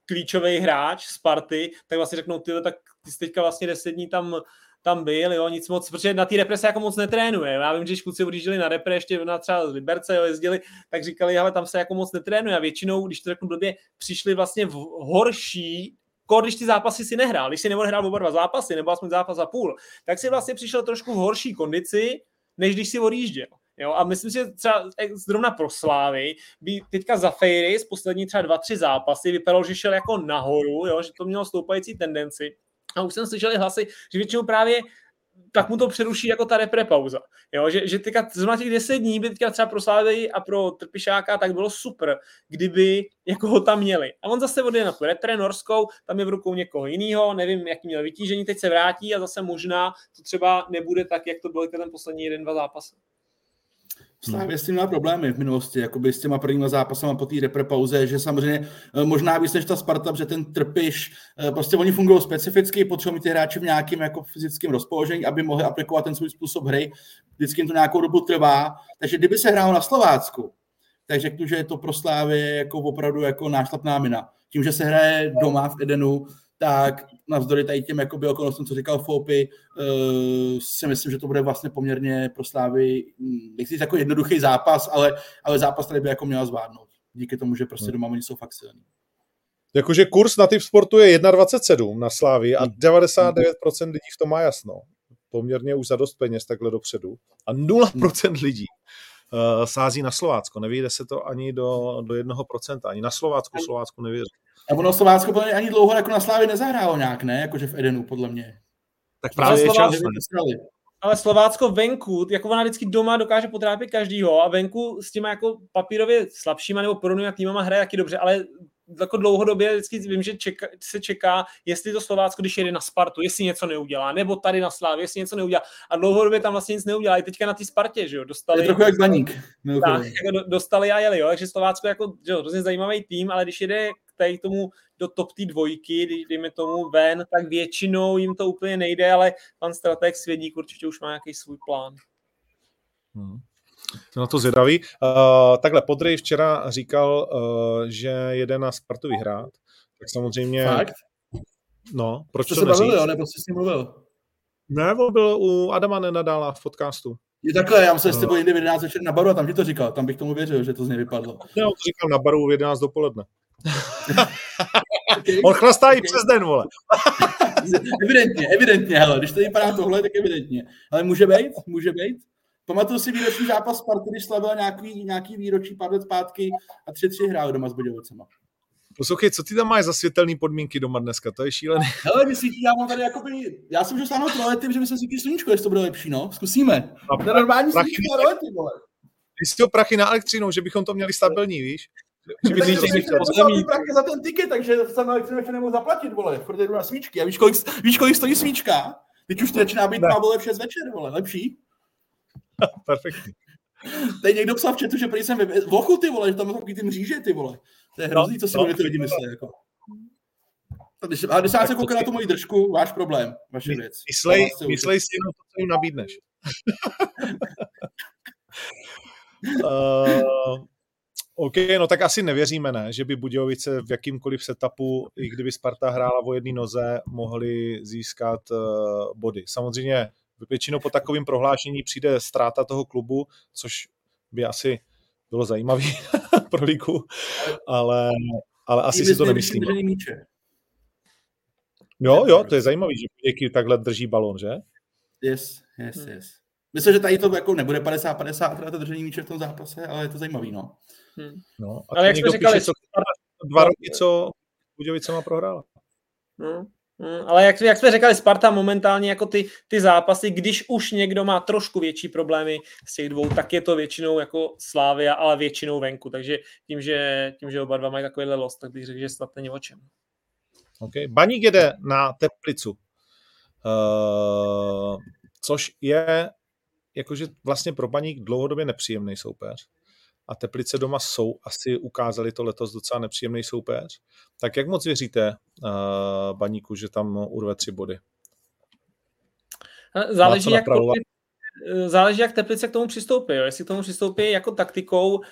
klíčový hráč Sparty, tak vlastně řeknou, ty, tak ty jsi teďka vlastně deset dní tam tam byl, jo, nic moc, protože na té represe jako moc netrénuje. Já vím, že když kluci odjížděli na repre, ještě na třeba Liberce, jo, jezdili, tak říkali, ale tam se jako moc netrénuje. A většinou, když to řeknu blbě, přišli vlastně v horší Kor, když ty zápasy si nehrál, když si neodehrál oba dva zápasy, nebo aspoň zápas a půl, tak si vlastně přišel trošku v horší kondici, než když si odjížděl. Jo, a myslím si, že třeba zrovna pro Slávy by teďka za Fejry z poslední třeba dva, tři zápasy vypadalo, že šel jako nahoru, jo, že to mělo stoupající tendenci. A už jsem slyšel hlasy, že většinou právě tak mu to přeruší jako ta repre pauza. Jo, že, že teďka zrovna těch 10 dní by teďka třeba pro Slávy a pro Trpišáka tak bylo super, kdyby jako ho tam měli. A on zase odjde na tu repre norskou, tam je v rukou někoho jiného, nevím, jaký měl vytížení, teď se vrátí a zase možná to třeba nebude tak, jak to bylo ten poslední jeden, dva zápasy. Slávě s tím má problémy v minulosti, jakoby s těma prvníma zápasama po té pauze, že samozřejmě eh, možná víc než ta Sparta, že ten trpiš, eh, prostě oni fungují specificky, potřebují ty hráči v nějakém jako fyzickém rozpoložení, aby mohli aplikovat ten svůj způsob hry. Vždycky jim to nějakou dobu trvá. Takže kdyby se hrálo na Slovácku, tak řeknu, že je to pro Slávy jako opravdu jako nášlapná mina. Tím, že se hraje doma v Edenu, tak navzdory tady těm jakoby okolnostem, co říkal Fopy, uh, si myslím, že to bude vlastně poměrně pro Slávy, hm, nechci říct jako jednoduchý zápas, ale, ale zápas tady by jako měla zvládnout. Díky tomu, že prostě hmm. doma oni jsou fakt silní. Jakože kurz na typ sportu je 1,27 na Slávy a 99% hmm. lidí v tom má jasno. Poměrně už za dost peněz takhle dopředu. A 0% hmm. lidí sází na Slovácko. Nevyjde se to ani do, do 1%. Ani na Slovácku Slovácku nevěří. A ono Slovácko podle mě ani dlouho jako na Slávě nezahrálo nějak, ne? Jakože v Edenu, podle mě. Tak právě je čas. Ale Slovácko venku, jako ona vždycky doma dokáže potrápit každýho a venku s těma jako papírově slabšíma nebo podobnými týmama hraje taky dobře, ale jako dlouhodobě vždycky vím, že čeka, se čeká, jestli to Slovácko, když jede na Spartu, jestli něco neudělá, nebo tady na Slávě, jestli něco neudělá. A dlouhodobě tam vlastně nic neudělá. I teďka na té Spartě, že jo, dostali. Je trochu jak baník. Tak, jako dostali a jeli, jo. Takže Slovácko jako, že jo, hrozně zajímavý tým, ale když jede k tady tomu do top té dvojky, když dejme tomu ven, tak většinou jim to úplně nejde, ale pan strateg Svědík určitě už má nějaký svůj plán. Hmm. Jsem na to zvědavý. Uh, takhle, Podrej včera říkal, uh, že jede na Spartu vyhrát. Tak samozřejmě... Fakt? No, proč to se bavili, jo, nebo jsi s ním mluvil? Ne, on byl u Adama Nenadála v podcastu. Je takhle, já musel s tebou jindy v 11 večer na baru a tam ti to říkal, tam bych tomu věřil, že to z něj vypadlo. <laughs> Ne, on to říkal na baru v 11 dopoledne. okay. <laughs> On chlastá okay. i přes den, vole. evidentně, evidentně, hele, když to vypadá tohle, tak evidentně. Ale může být, může být. Pamatuju si výroční zápas Sparty, když slavila nějaký, nějaký výročí pár let zpátky a tři tři hrál doma s Budějovicema. Poslouchej, co ty tam máš za světelné podmínky doma dneska? To je šílené. <laughs> Hele, my si já mám tady jako by, já jsem už stáhnout rolety, že my se svítí sluníčko, jestli to bude lepší, no. Zkusíme. A to je normální sluníčko a rolety, vole. Ty jsi to prachy na elektřinu, že bychom to měli stabilní, víš? Že by si prachy za ten ticket, takže jsem na elektřinu ještě nemohu zaplatit, vole, protože jdu na svíčky. A víš, kolik, víš, kolik stojí svíčka? Teď už to začíná být má vole v 6 večer, vole, lepší. <laughs> Perfektní. Tady někdo psal v chatu, že prý jsem v Vochu, ty vole, že tam takový ty mříže, ty vole. To je hrozný, co si no, ty lidi myslí, jako. A když, a když se kouká na tu moji držku, váš problém, vaše věc. Myslej, myslej si jenom to, co jim nabídneš. uh, <laughs> OK, no tak asi nevěříme, ne, že by Budějovice v jakýmkoliv setupu, i kdyby Sparta hrála o jedné noze, mohli získat uh, body. Samozřejmě většinou po takovém prohlášení přijde ztráta toho klubu, což by asi bylo zajímavé <laughs> pro ligu, ale, ale asi si to nemyslím. Jo, jo, to je zajímavé, že Budějky takhle drží balon, že? Yes, yes, hmm. yes. Myslím, že tady to jako nebude 50-50 to držení míče v tom zápase, ale je to zajímavý, no. Hmm. No, ale jak jsme říkali, co... dva roky, co Budějovicema prohrála. No, no, ale jak, jak jsme řekli, Sparta momentálně jako ty, ty zápasy, když už někdo má trošku větší problémy z těch dvou, tak je to většinou jako Slávia, ale většinou venku. Takže tím, že, tím, že oba dva mají takovýhle los, tak bych řekl, že snad není o čem. Okay. Baník jede na Teplicu, uh, což je jakože vlastně pro Baník dlouhodobě nepříjemný soupeř a Teplice doma jsou asi ukázali to letos docela nepříjemný soupeř. Tak jak moc věříte uh, Baníku, že tam urve tři body? Záleží, jak, záleží, jak Teplice k tomu přistoupí. Jo. Jestli k tomu přistoupí jako taktikou, uh,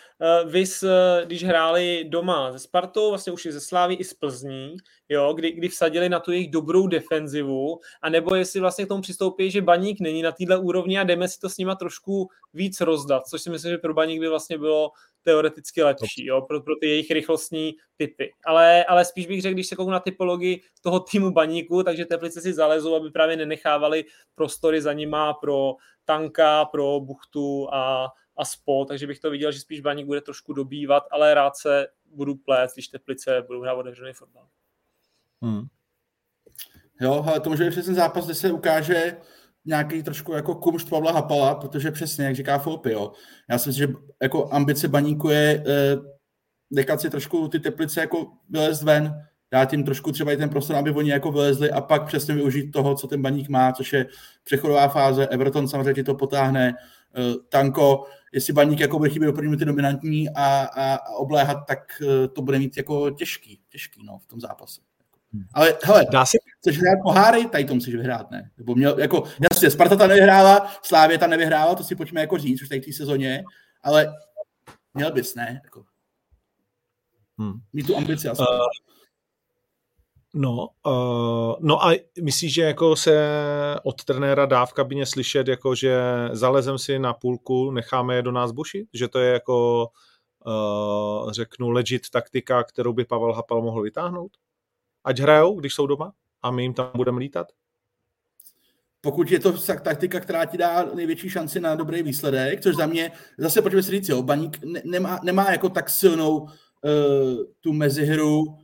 vys, uh, když hráli doma ze Spartou, vlastně už i ze Slávy, i z Plzní, jo, kdy, kdy vsadili na tu jejich dobrou defenzivu, anebo jestli vlastně k tomu přistoupí, že baník není na této úrovni a jdeme si to s nima trošku víc rozdat, což si myslím, že pro baník by vlastně bylo teoreticky lepší, jo, pro, pro ty jejich rychlostní typy. Ale, ale spíš bych řekl, když se kouknu na typologii toho týmu baníku, takže Teplice si zalezou, aby právě nenechávali prostory za nima pro tanka, pro buchtu a, a spol, takže bych to viděl, že spíš baník bude trošku dobývat, ale rád se budu plést, když Teplice budou hrát otevřený fotbal. Hmm. Jo, ale to může být přesně zápas, kde se ukáže nějaký trošku jako kumšt Pavla Hapala, protože přesně, jak říká Fopy, jo. Já si myslím, že jako ambice baníku je eh, nechat si trošku ty teplice jako vylézt ven, dát jim trošku třeba i ten prostor, aby oni jako vylezli a pak přesně využít toho, co ten baník má, což je přechodová fáze. Everton samozřejmě to potáhne. Eh, Tanko, jestli baník jako bude chybět opravdu ty dominantní a, a, a obléhat, tak eh, to bude mít jako těžký, těžký no, v tom zápase. Ale hele, Dá se... chceš hrát poháry, tady to musíš vyhrát, ne? Nebo měl, jako, jasně, Sparta ta nevyhrála, Slávě ta nevyhrála, to si pojďme jako říct už tady v té sezóně, ale měl bys, ne? Jako, hmm. Mít tu ambici aspoň. Uh, no, uh, no a myslíš, že jako se od trenéra dá v kabině slyšet, jako že zalezem si na půlku, necháme je do nás bušit? Že to je jako, uh, řeknu, legit taktika, kterou by Pavel Hapal mohl vytáhnout? Ať hrajou, když jsou doma a my jim tam budeme lítat? Pokud je to taktika, která ti dá největší šanci na dobrý výsledek, což za mě, zase pojďme si říct, jo, Baník nemá, nemá jako tak silnou uh, tu mezihru,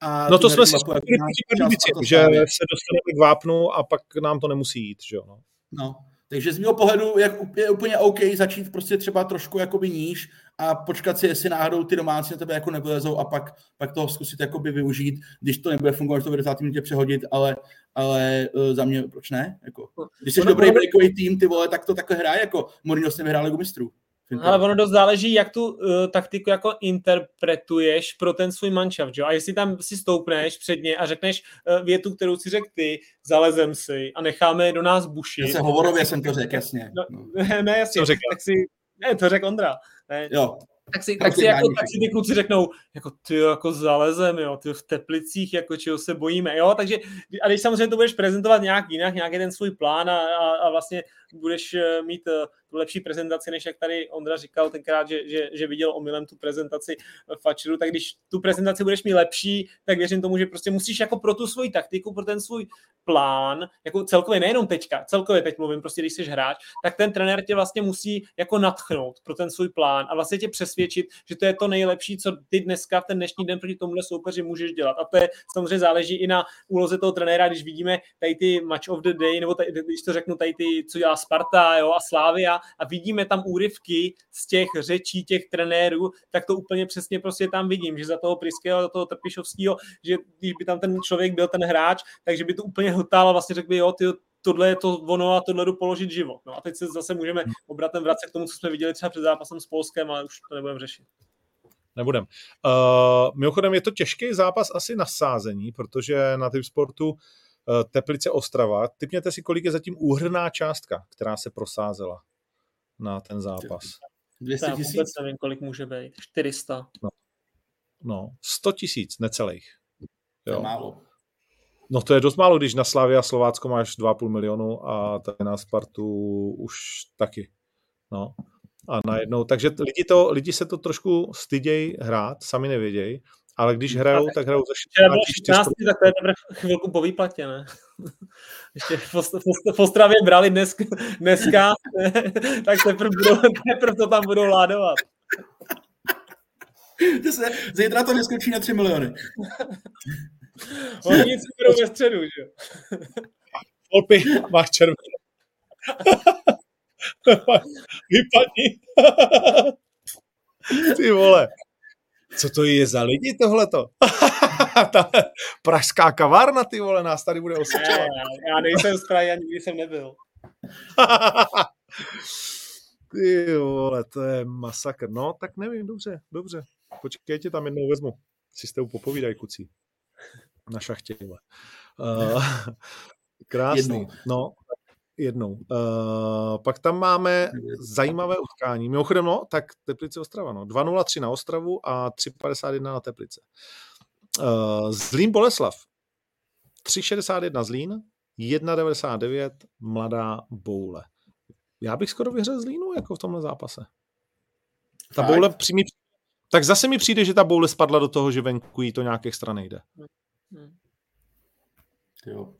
a no to jsme si řekli že se dostaneme k vápnu a pak nám to nemusí jít, že jo? No. no. Takže z mého pohledu je úplně OK začít prostě třeba trošku jakoby níž a počkat si, jestli náhodou ty domácí na tebe jako nevylezou a pak, pak toho zkusit jakoby využít, když to nebude fungovat, to v 20. minutě přehodit, ale, ale uh, za mě proč ne? Jako, když jsi dobrý breakový tým, ty vole, tak to takhle hraje, jako Mourinho s vyhrál Ligu mistrů. Ale ono dost záleží, jak tu uh, taktiku jako interpretuješ pro ten svůj manšaft, jo? A jestli tam si stoupneš předně a řekneš uh, větu, kterou si řekl ty, zalezem si a necháme do nás buši. Já se hovorově jsem to řekl, jasně. No, <laughs> ne, jasně, to tak si, ne, to řekl Ondra. Ne, jo. Tak si, tak, si, jako, tak si ty kluci řeknou, jako ty jako zalezem, jo, ty v Teplicích, jako čeho se bojíme, jo, takže a když samozřejmě to budeš prezentovat nějak jinak, nějaký ten svůj plán a, a, a vlastně budeš eh, mít eh, tu lepší prezentaci, než jak tady Ondra říkal tenkrát, že, že, že viděl omylem tu prezentaci Fatcheru, tak když tu prezentaci budeš mít lepší, tak věřím tomu, že prostě musíš jako pro tu svoji taktiku, pro ten svůj plán, jako celkově nejenom teďka, celkově teď mluvím, prostě když jsi hráč, tak ten trenér tě vlastně musí jako natchnout pro ten svůj plán a vlastně tě přesvědčit, že to je to nejlepší, co ty dneska v ten dnešní den proti tomuhle soupeři můžeš dělat. A to je samozřejmě záleží i na úloze toho trenéra, když vidíme tady ty match of the day, nebo tady, když to řeknu, tady ty, co dělá Sparta jo, a Slávia a vidíme tam úryvky z těch řečí těch trenérů, tak to úplně přesně prostě tam vidím, že za toho Priského, za toho Trpišovského, že když by tam ten člověk byl ten hráč, takže by to úplně hltal a vlastně řekl by, jo, ty, tohle je to ono a tohle jdu položit život. No a teď se zase můžeme obratem vracet k tomu, co jsme viděli třeba před zápasem s Polskem, ale už to nebudeme řešit. Nebudem. Uh, mimochodem je to těžký zápas asi na sázení, protože na typ sportu uh, Teplice Ostrava. Typněte si, kolik je zatím úhrná částka, která se prosázela na ten zápas. 200 tisíc? Vůbec nevím, kolik může být. 400. No, no 100 tisíc, necelých. Jo. To je málo. No to je dost málo, když na Slávě a Slovácko máš 2,5 milionu a tady na Spartu už taky. No. A najednou, takže lidi, to, lidi se to trošku stydějí hrát, sami nevědějí, ale když hrajou, tak hrajou za 16, tak to je teprve chvilku po výplatě, ne? <laughs> Ještě v Ostravě brali dnes, dneska, ne? <laughs> tak teprve, budou, teprve to tam budou ládovat. se zítra to neskočí na 3 miliony. <laughs> Oni nic budou ve středu, že jo? Volpi, máš červené. Vypadni. Ty vole. Co to je za lidi tohleto? <laughs> Ta pražská kavárna, ty vole, nás tady bude osočovat. Já, já nejsem z Prahy a nikdy jsem nebyl. <laughs> ty vole, to je masakr. No, tak nevím, dobře, dobře. Počkejte, tam jednou vezmu. Si s tebou popovídaj, kucí. Na šachtě. Uh, <laughs> krásný. Jednou. No, jednou. Uh, pak tam máme zajímavé utkání. Mimochodem, no, tak Teplice Ostrava, no. 2-0-3 na Ostravu a 3-51 na Teplice. Uh, Zlín Boleslav. 3,61 Zlín, 1,99 Mladá Boule. Já bych skoro vyhřel Zlínu jako v tomhle zápase. Ta tak. Boule přímý... Tak zase mi přijde, že ta Boule spadla do toho, že venku jí to nějak extra nejde. Hmm. Jo,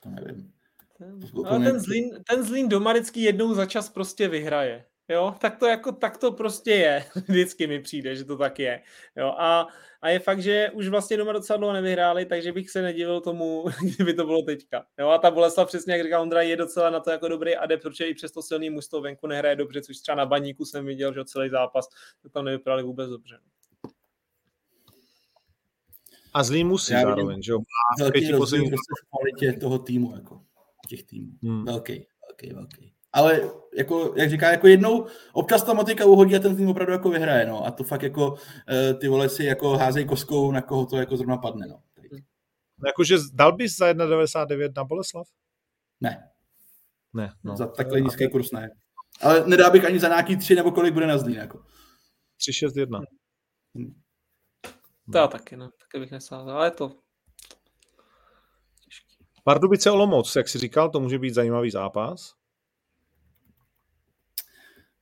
to nevím. Ten, ale ten Zlín, ten Zlín doma vždycky jednou za čas prostě vyhraje. Jo, tak to jako, tak to prostě je. <laughs> Vždycky mi přijde, že to tak je. Jo, a, a je fakt, že už vlastně doma docela dlouho nevyhráli, takže bych se nedivil tomu, <laughs> kdyby to bylo teďka. Jo, a ta Boleslav přesně, jak říkal Ondra, je docela na to jako dobrý adept, protože i přes to silný mužstvo venku nehraje dobře, což třeba na baníku jsem viděl, že celý zápas to tam nevypadali vůbec dobře. A zlý musí Já zároveň, že jo? Velký rozdíl v kvalitě toho týmu, jako těch týmů. Hmm. Velký, velký, velký ale jako, jak říká, jako jednou občas ta motika uhodí a ten tým opravdu jako vyhraje, no. A to fakt jako uh, ty vole si jako házej koskou, na koho to jako zrovna padne, no. Jakože dal bys za 1,99 na Boleslav? Ne. Ne, no. Za takhle nízký kurz ne. Ale nedá bych ani za nějaký tři nebo kolik bude na Zlín, jako. 3,61. Hmm. To já taky, no. Taky bych nesázel, ale je to Pardubice Olomouc, jak jsi říkal, to může být zajímavý zápas.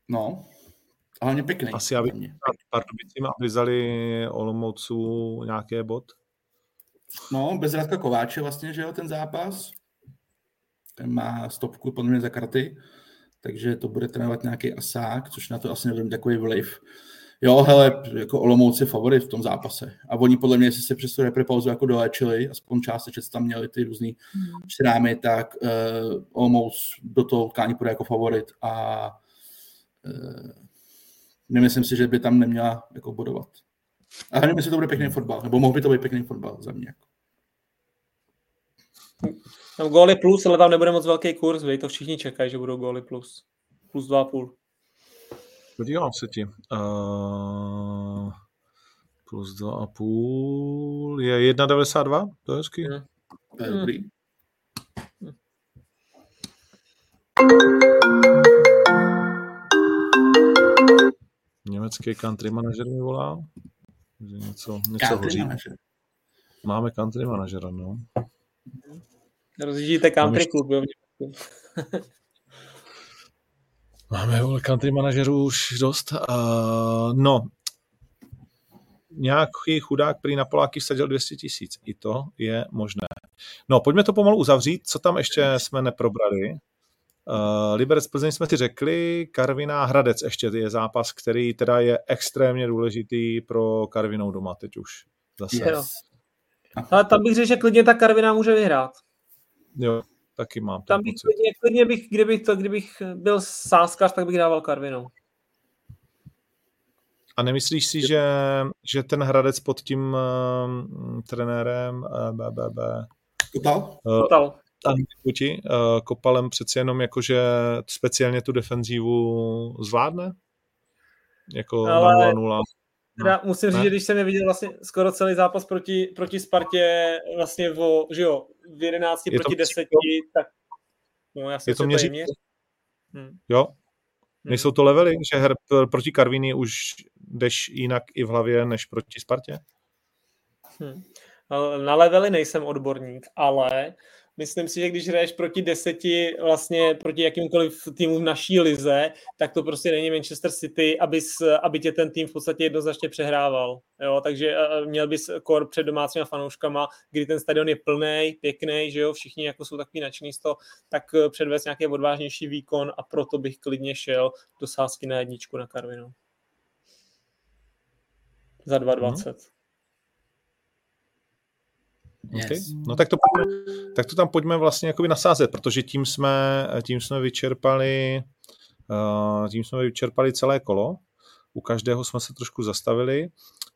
No, hlavně pěkný. Asi aby Pardubicím, aby vzali Olomoucu nějaké bod. No, bez Radka Kováče vlastně, že jo, ten zápas. Ten má stopku podle mě za karty, takže to bude trénovat nějaký asák, což na to asi nebude takový vliv. Jo, hele, jako Olomouci favorit v tom zápase. A oni podle mě, jestli se přes tu pauzu jako doléčili, aspoň částečně tam měli ty různý hmm. šrámy, tak uh, Olomouc do toho utkání půjde jako favorit a uh, nemyslím si, že by tam neměla jako bodovat. A nevím, jestli to bude pěkný fotbal, nebo mohl by to být pěkný fotbal za mě. Jako. Tam góly plus, ale tam nebude moc velký kurz, vy to všichni čekají, že budou góly plus. Plus 2,5. Podívám se ti. Uh, plus 2,5 je 1,92? To je hezký. Hmm. To je dobrý. Německý country manažer mi volá. Že něco, něco hoří. Manager. Máme country manažera, no. Rozjíždíte country klub, jo? Máme vole, country manažerů už dost. Uh, no, nějaký chudák, který na Poláky vsadil 200 tisíc. I to je možné. No, pojďme to pomalu uzavřít. Co tam ještě jsme neprobrali? Uh, Liberec Plzeň jsme si řekli, Karviná Hradec ještě je zápas, který teda je extrémně důležitý pro Karvinou doma teď už. Zase. Yes. Ale tam bych řekl, že klidně ta Karviná může vyhrát. Jo, taky mám. Tam bych klidně, klidně bych, kdybych, to, kdybych byl sáskař, tak bych dával Karvinou. A nemyslíš si, že, že ten Hradec pod tím uh, trenérem uh, BBB Kopal? Uh, Kopal. Puti, uh, Kopalem přeci jenom jakože speciálně tu defenzívu zvládne? Jako 0-0. Teda musím říct, že když jsem je viděl vlastně skoro celý zápas proti, proti Spartě vlastně v, že jo, v 11 je proti 10, tak no já je to měří... Hmm. Jo, hmm. nejsou to levely, že her proti Karvíny už jdeš jinak i v hlavě než proti Spartě? Hmm. Na levely nejsem odborník, ale myslím si, že když hraješ proti deseti, vlastně proti jakýmkoliv týmu v naší lize, tak to prostě není Manchester City, abys, aby tě ten tým v podstatě jednoznačně přehrával. Jo? Takže měl bys kor před domácíma fanouškama, kdy ten stadion je plný, pěkný, že jo, všichni jako jsou takový nadšený z toho, tak eh, předvést nějaký odvážnější výkon a proto bych klidně šel do sázky na jedničku na Karvinu. za 2,20. Hmm. Okay. No tak to, pojďme, tak to tam pojďme vlastně jakoby nasázet, protože tím jsme, tím jsme vyčerpali uh, tím jsme vyčerpali celé kolo. U každého jsme se trošku zastavili.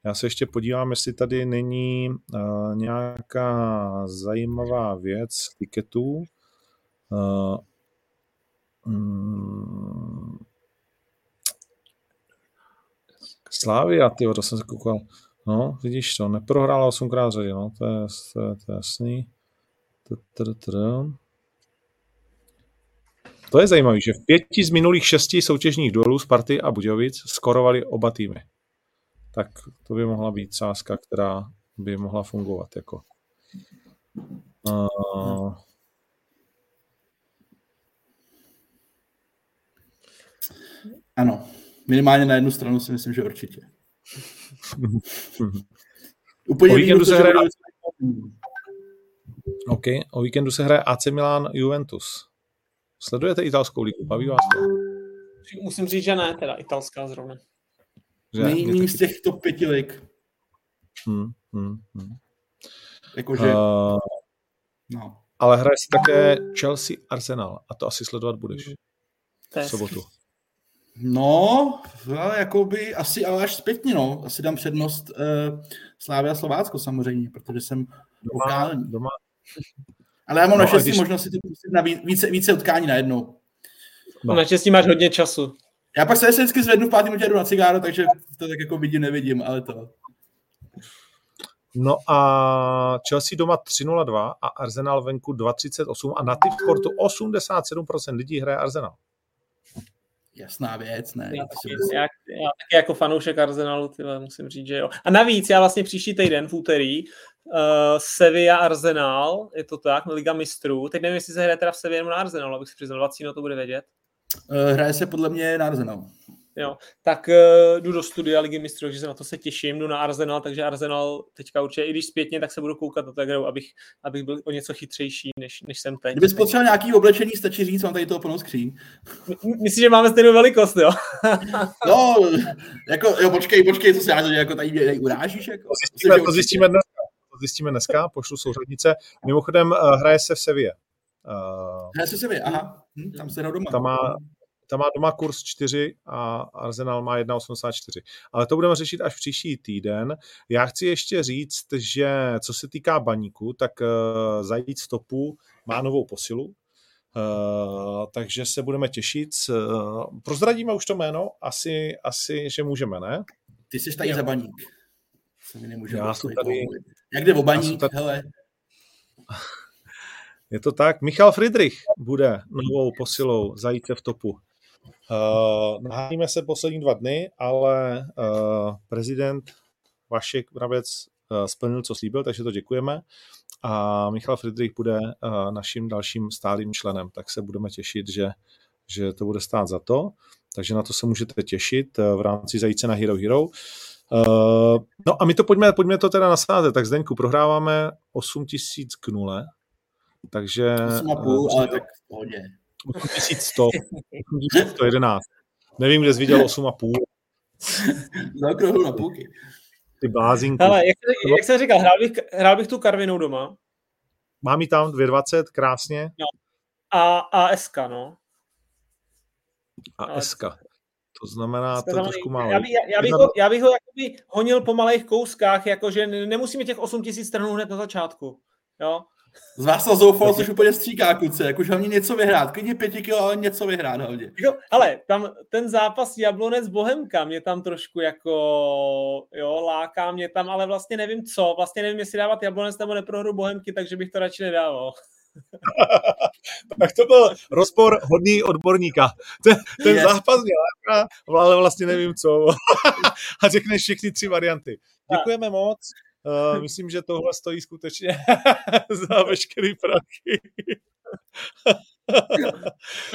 Já se ještě podívám, jestli tady není uh, nějaká zajímavá věc tiketů. Uh, mm, Slávia, ty, to jsem se koukal. No, vidíš to, neprohrála osmkrát řadě, no, to je, to je, to je jasný. To je zajímavé, že v pěti z minulých šesti soutěžních duelů Sparty a Budějovic skorovali oba týmy. Tak to by mohla být sázka, která by mohla fungovat. Jako. Uh... Ano, minimálně na jednu stranu si myslím, že určitě. <laughs> Úplně o víkendu se hraje... OK, o víkendu se hraje AC Milan Juventus. Sledujete italskou ligu? Baví vás to? Musím říct, že ne, teda italská zrovna. Není z těch top pěti lig. Hmm, hmm, hmm. Jakože... Uh, no. Ale hraje se také Chelsea Arsenal a to asi sledovat budeš. V sobotu. No, jako by asi ale až zpětně, no. Asi dám přednost uh, Slávia Slovácko samozřejmě, protože jsem doma, lokální. Doma. Ale já mám no, naštěstí když... možnost si to pustit na více, více utkání najednou. No. Naštěstí máš hodně času. Já pak se vždycky zvednu v pátém jdu na cigáro, takže to tak jako vidím, nevidím, ale to. No a Chelsea doma 3-0-2 a Arsenal venku 2-38 a na typ sportu 87% lidí hraje Arsenal jasná věc, ne? Já, taky, já, já taky jako fanoušek Arsenalu tyhle, musím říct, že jo. A navíc já vlastně příští týden v úterý uh, Sevilla Arsenal, je to tak, Liga mistrů. Teď nevím, jestli se hraje teda v Sevilla nebo na Arsenal, abych si přiznal, Vacíno to bude vědět. Uh, hraje se podle mě na Arsenal. Jo, tak uh, jdu do studia Ligy mistrů, takže se na to se těším, jdu na Arsenal, takže Arsenal teďka určitě, i když zpětně, tak se budu koukat na tu abych, abych byl o něco chytřejší, než, než jsem teď. Kdybys potřeboval nějaký oblečení, stačí říct, mám tady toho plnou skříň. Myslím, že máme stejnou velikost, jo? <laughs> no, jako, jo, počkej, počkej, co se já jako tady, tady urážíš? Jako? To zjistíme, to zjistíme dneska, to zjistíme dneska, pošlu souřadnice. Mimochodem, uh, hraje se v Sevě. Uh, hraje se v Sevě, aha, hm, tam se doma. Tam má, ta má doma kurz 4 a Arsenal má 1,84. Ale to budeme řešit až příští týden. Já chci ještě říct, že co se týká baníku, tak uh, zajít stopu má novou posilu, uh, takže se budeme těšit. Uh, prozradíme už to jméno? Asi, asi že můžeme, ne? Ty jsi tady jo. za baník. Já jsem tady... Jak jde o baník? Tady... Hele. <laughs> Je to tak. Michal Friedrich bude novou posilou zajíce v topu. Uh, naháníme se poslední dva dny, ale uh, prezident Vašek Brabec uh, splnil, co slíbil, takže to děkujeme. A Michal Friedrich bude uh, naším dalším stálým členem, tak se budeme těšit, že, že to bude stát za to. Takže na to se můžete těšit uh, v rámci zajíce na Hero Hero. Uh, no a my to pojďme, pojďme to teda nasázet. Tak Zdeňku, prohráváme 8 tisíc k nule. Takže... 8,5, ale tak v pohodě. 8100, 8111. Nevím, kde jsi viděl 8,5. <laughs> Zaokrouhlu na půlky. Ty blázinku. Ale jak, jak jsem říkal, hrál bych, hrál bych tu Karvinou doma. Mám ji tam 2,20, krásně. No. A, a SK, no. A SK. To znamená, to trošku málo. Já, by, já, já, bych ho, já bych ho jakoby honil po malých kouskách, jakože nemusíme těch 8 tisíc hned na začátku. Jo? Z vás to zoufalo, což úplně stříká, kluci. Jak už hlavně něco vyhrát. Klidně pěti kilo, ale něco vyhrát hlavně. Jako, ale tam ten zápas Jablonec Bohemka mě tam trošku jako, jo, láká mě tam, ale vlastně nevím co. Vlastně nevím, jestli dávat Jablonec nebo neprohru Bohemky, takže bych to radši nedával. <laughs> tak to byl rozpor hodný odborníka. Ten, ten yes. zápas mě láká, ale vlastně nevím co. <laughs> A řekneš všechny tři varianty. Děkujeme moc. Uh, myslím, že tohle stojí skutečně <laughs> za veškerý prachy.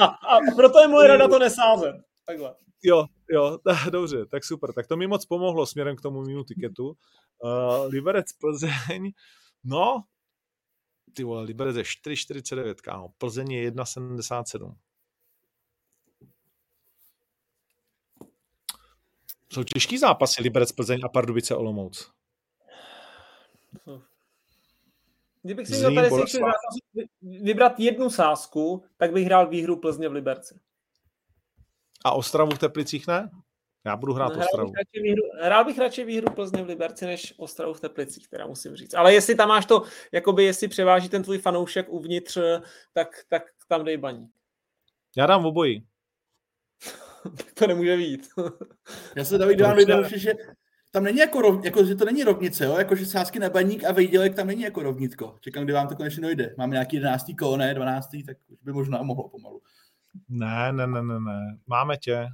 <laughs> a, a proto je moje rada to nesázet. Takhle. Jo, jo, <laughs> dobře, tak super. Tak to mi moc pomohlo směrem k tomu mimo tiketu. Uh, Liberec Plzeň, no, ty vole, Liberec je 4,49, kámo. Plzeň je 1,77. Jsou těžký zápasy Liberec Plzeň a Pardubice Olomouc. Kdybych si měl tady si vybrat jednu sázku, tak bych hrál výhru Plzně v Liberci. A Ostravu v Teplicích ne? Já budu hrát no, Ostravu. Bych výhru, hrál bych radši výhru Plzně v Liberci, než Ostravu v Teplicích, teda musím říct. Ale jestli tam máš to, jakoby jestli převáží ten tvůj fanoušek uvnitř, tak, tak tam dej baní. Já dám obojí. <laughs> to nemůže být. Já se David dám že tam není jako, rov, jako, že to není rovnice, jo? jako že sázky na baník a vejdělek tam není jako rovnitko. Čekám, kdy vám to konečně dojde. Máme nějaký 11. kolo, ne 12. tak už by možná mohlo pomalu. Ne, ne, ne, ne, ne. Máme tě.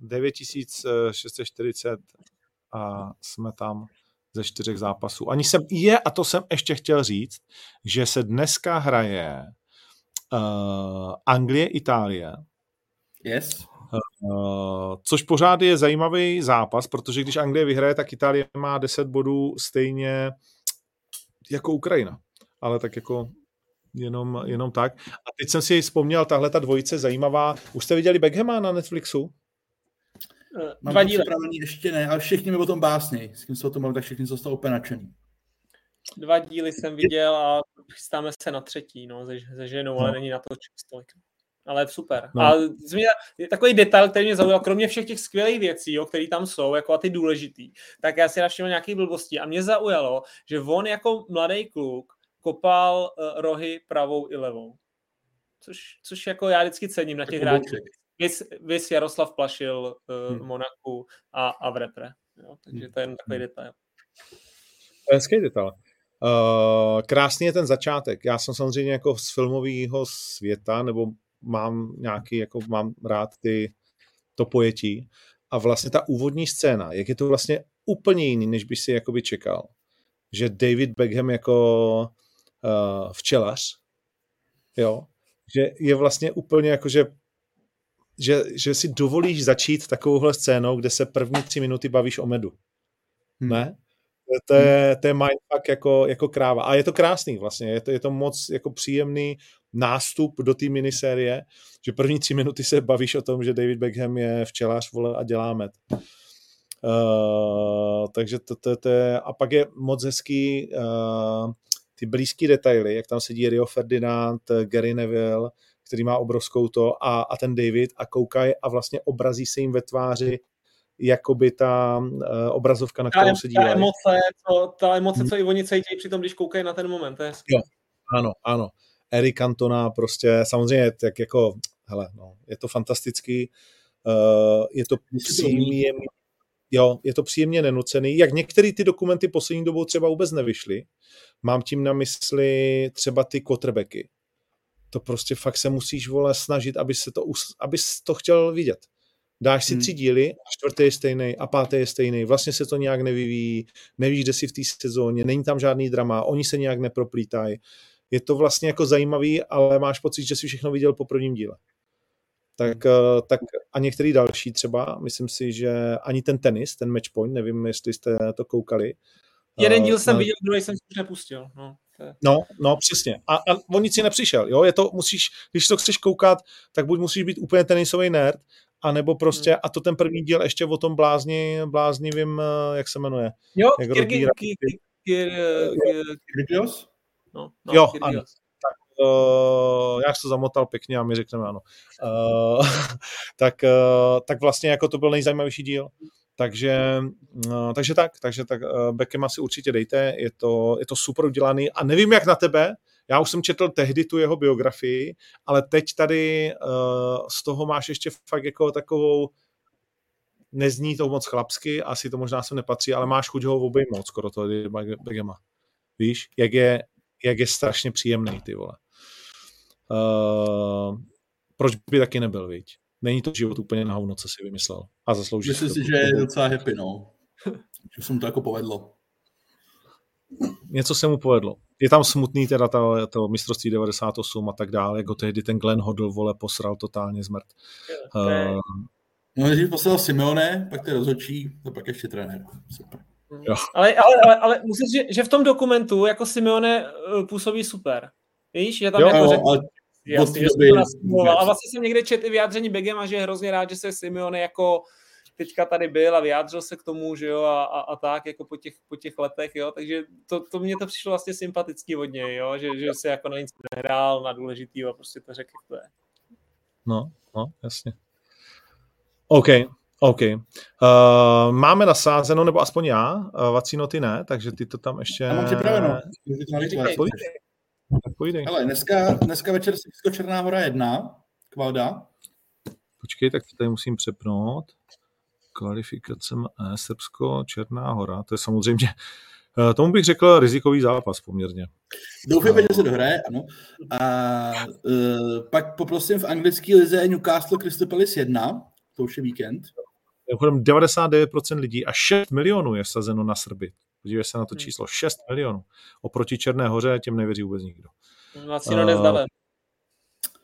9640 a jsme tam ze čtyřech zápasů. Ani jsem, je, a to jsem ještě chtěl říct, že se dneska hraje uh, Anglie, Itálie. Yes. Uh, což pořád je zajímavý zápas, protože když Anglie vyhraje, tak Itálie má 10 bodů stejně jako Ukrajina. Ale tak jako jenom, jenom tak. A teď jsem si vzpomněl, tahle ta dvojice zajímavá. Už jste viděli Beckhama na Netflixu? Uh, Mám Dva díly. ještě ne, ale všichni mi o tom básněj. S kým se o tom mluvím, tak všichni jsou z toho úplně nadšený. Dva díly jsem viděl a chystáme se na třetí, no, se, se ženou, no. ale není na to čas tolik ale super. No. A změna, takový detail, který mě zaujal, kromě všech těch skvělých věcí, jo, které tam jsou, jako a ty důležitý, tak já si navšiml nějaký blbosti a mě zaujalo, že on jako mladý kluk kopal uh, rohy pravou i levou. Což, což jako já vždycky cením na těch hráčích. Vys, vys Jaroslav Plašil uh, hmm. Monaku a, a v repre. Jo, takže hmm. to je jen takový detail. Hezký detail. Uh, krásný je ten začátek. Já jsem samozřejmě jako z filmového světa, nebo mám nějaký, jako mám rád ty, to pojetí. A vlastně ta úvodní scéna, jak je to vlastně úplně jiný, než by si jakoby čekal. Že David Beckham jako uh, včelař, jo, že je vlastně úplně jako, že, že, že si dovolíš začít takovouhle scénou, kde se první tři minuty bavíš o medu. Hmm. Ne? To je, to je mindfuck jako, jako kráva. A je to krásný vlastně, je to, je to moc jako příjemný nástup do té minisérie, že první tři minuty se bavíš o tom, že David Beckham je včelař vole, a dělá med. Uh, takže to, to, to je, a pak je moc hezký uh, ty blízký detaily, jak tam sedí Rio Ferdinand, Gary Neville, který má obrovskou to a, a ten David a koukají a vlastně obrazí se jim ve tváři jakoby ta uh, obrazovka, na kterou se dívají. Ta emoce, co, ta emoce, co i oni cítí při tom, když koukají na ten moment. To je jo, ano, ano. Eric Cantona prostě, samozřejmě, tak jako, hele, no, je to fantastický, uh, je to příjemně, jo, je to příjemně nenucený, jak některé ty dokumenty poslední dobou třeba vůbec nevyšly, mám tím na mysli třeba ty quarterbacky. To prostě fakt se musíš, vole, snažit, aby se to, aby to chtěl vidět. Dáš si hmm. tři díly, a čtvrtý je stejný a pátý je stejný. Vlastně se to nějak nevyvíjí, nevíš, kde jsi v té sezóně, není tam žádný drama, oni se nějak neproplítají. Je to vlastně jako zajímavý, ale máš pocit, že jsi všechno viděl po prvním díle. Tak, eh, tak a některý další třeba, myslím si, že ani ten tenis, ten match point, nevím, jestli jste to koukali. Jeden díl jsem uh, viděl, druhý jsem si už nepustil. No. No, no, přesně. A, a on nic si nepřišel, jo, je to, musíš, když to chceš koukat, tak buď musíš být úplně tenisový nerd, a nebo prostě, hmm. a to ten první díl ještě o tom blázni, bláznivým, eh, jak se jmenuje? Jo, jak Kyrgios? No, no, jo, ano. Tak, uh, já to zamotal pěkně a my řekneme ano. Uh, <laughs> tak, uh, tak vlastně jako to byl nejzajímavější díl. Takže, uh, takže tak, takže tak uh, Beckham asi určitě dejte, je to, je to super udělaný a nevím jak na tebe, já už jsem četl tehdy tu jeho biografii, ale teď tady uh, z toho máš ještě fakt jako takovou, nezní to moc chlapsky, asi to možná se nepatří, ale máš chuť ho obejmout skoro toho Begema. Víš, jak je, jak je strašně příjemný, ty vole. Uh, proč by taky nebyl, viď? Není to život úplně na hovno, co si vymyslel. A zaslouží Myslím si, že je docela happy, no. že se mu to jako povedlo. Něco se mu povedlo je tam smutný teda to, to mistrovství 98 a tak dále, jako tehdy ten Glenn Hodl, vole, posral totálně zmrt. Okay. Uh, no, když poslal Simeone, pak ty rozhodčí, to pak ještě trenér. Super. Jo. Ale, ale, ale, ale musím říct, že v tom dokumentu jako Simeone eh, působí super. Víš, že tam jo, jako jo, řekl, ale jasný, že by... a vlastně jsem někde četl i vyjádření Begema, že je hrozně rád, že se Simeone jako teďka tady byl a vyjádřil se k tomu, že jo, a, a, a tak, jako po těch, po těch letech, jo, takže to, to mně to přišlo vlastně sympatický od něj, jo, že, že se jako na nic nehrál, na důležitý a prostě to řekl, jak to je. No, no, jasně. OK, OK. Uh, máme nasázeno, nebo aspoň já, uh, Vacino, ty ne, takže ty to tam ještě... Já mám připraveno. Pojdej. Ale dneska, dneska večer Srbsko Černá hora 1, Kvalda. Počkej, tak to tady musím přepnout. Kvalifikace e, Srbsko, Černá hora, to je samozřejmě, uh, tomu bych řekl rizikový zápas poměrně. Doufejme, že se dohraje, ano. A uh, pak poprosím v anglické lize Newcastle Crystal Palace 1, to už je víkend. 99% lidí a 6 milionů je sazeno na Srby. Podívej se na to číslo. 6 milionů. Oproti Černé hoře těm nevěří vůbec nikdo. Vlastně uh, nezdale.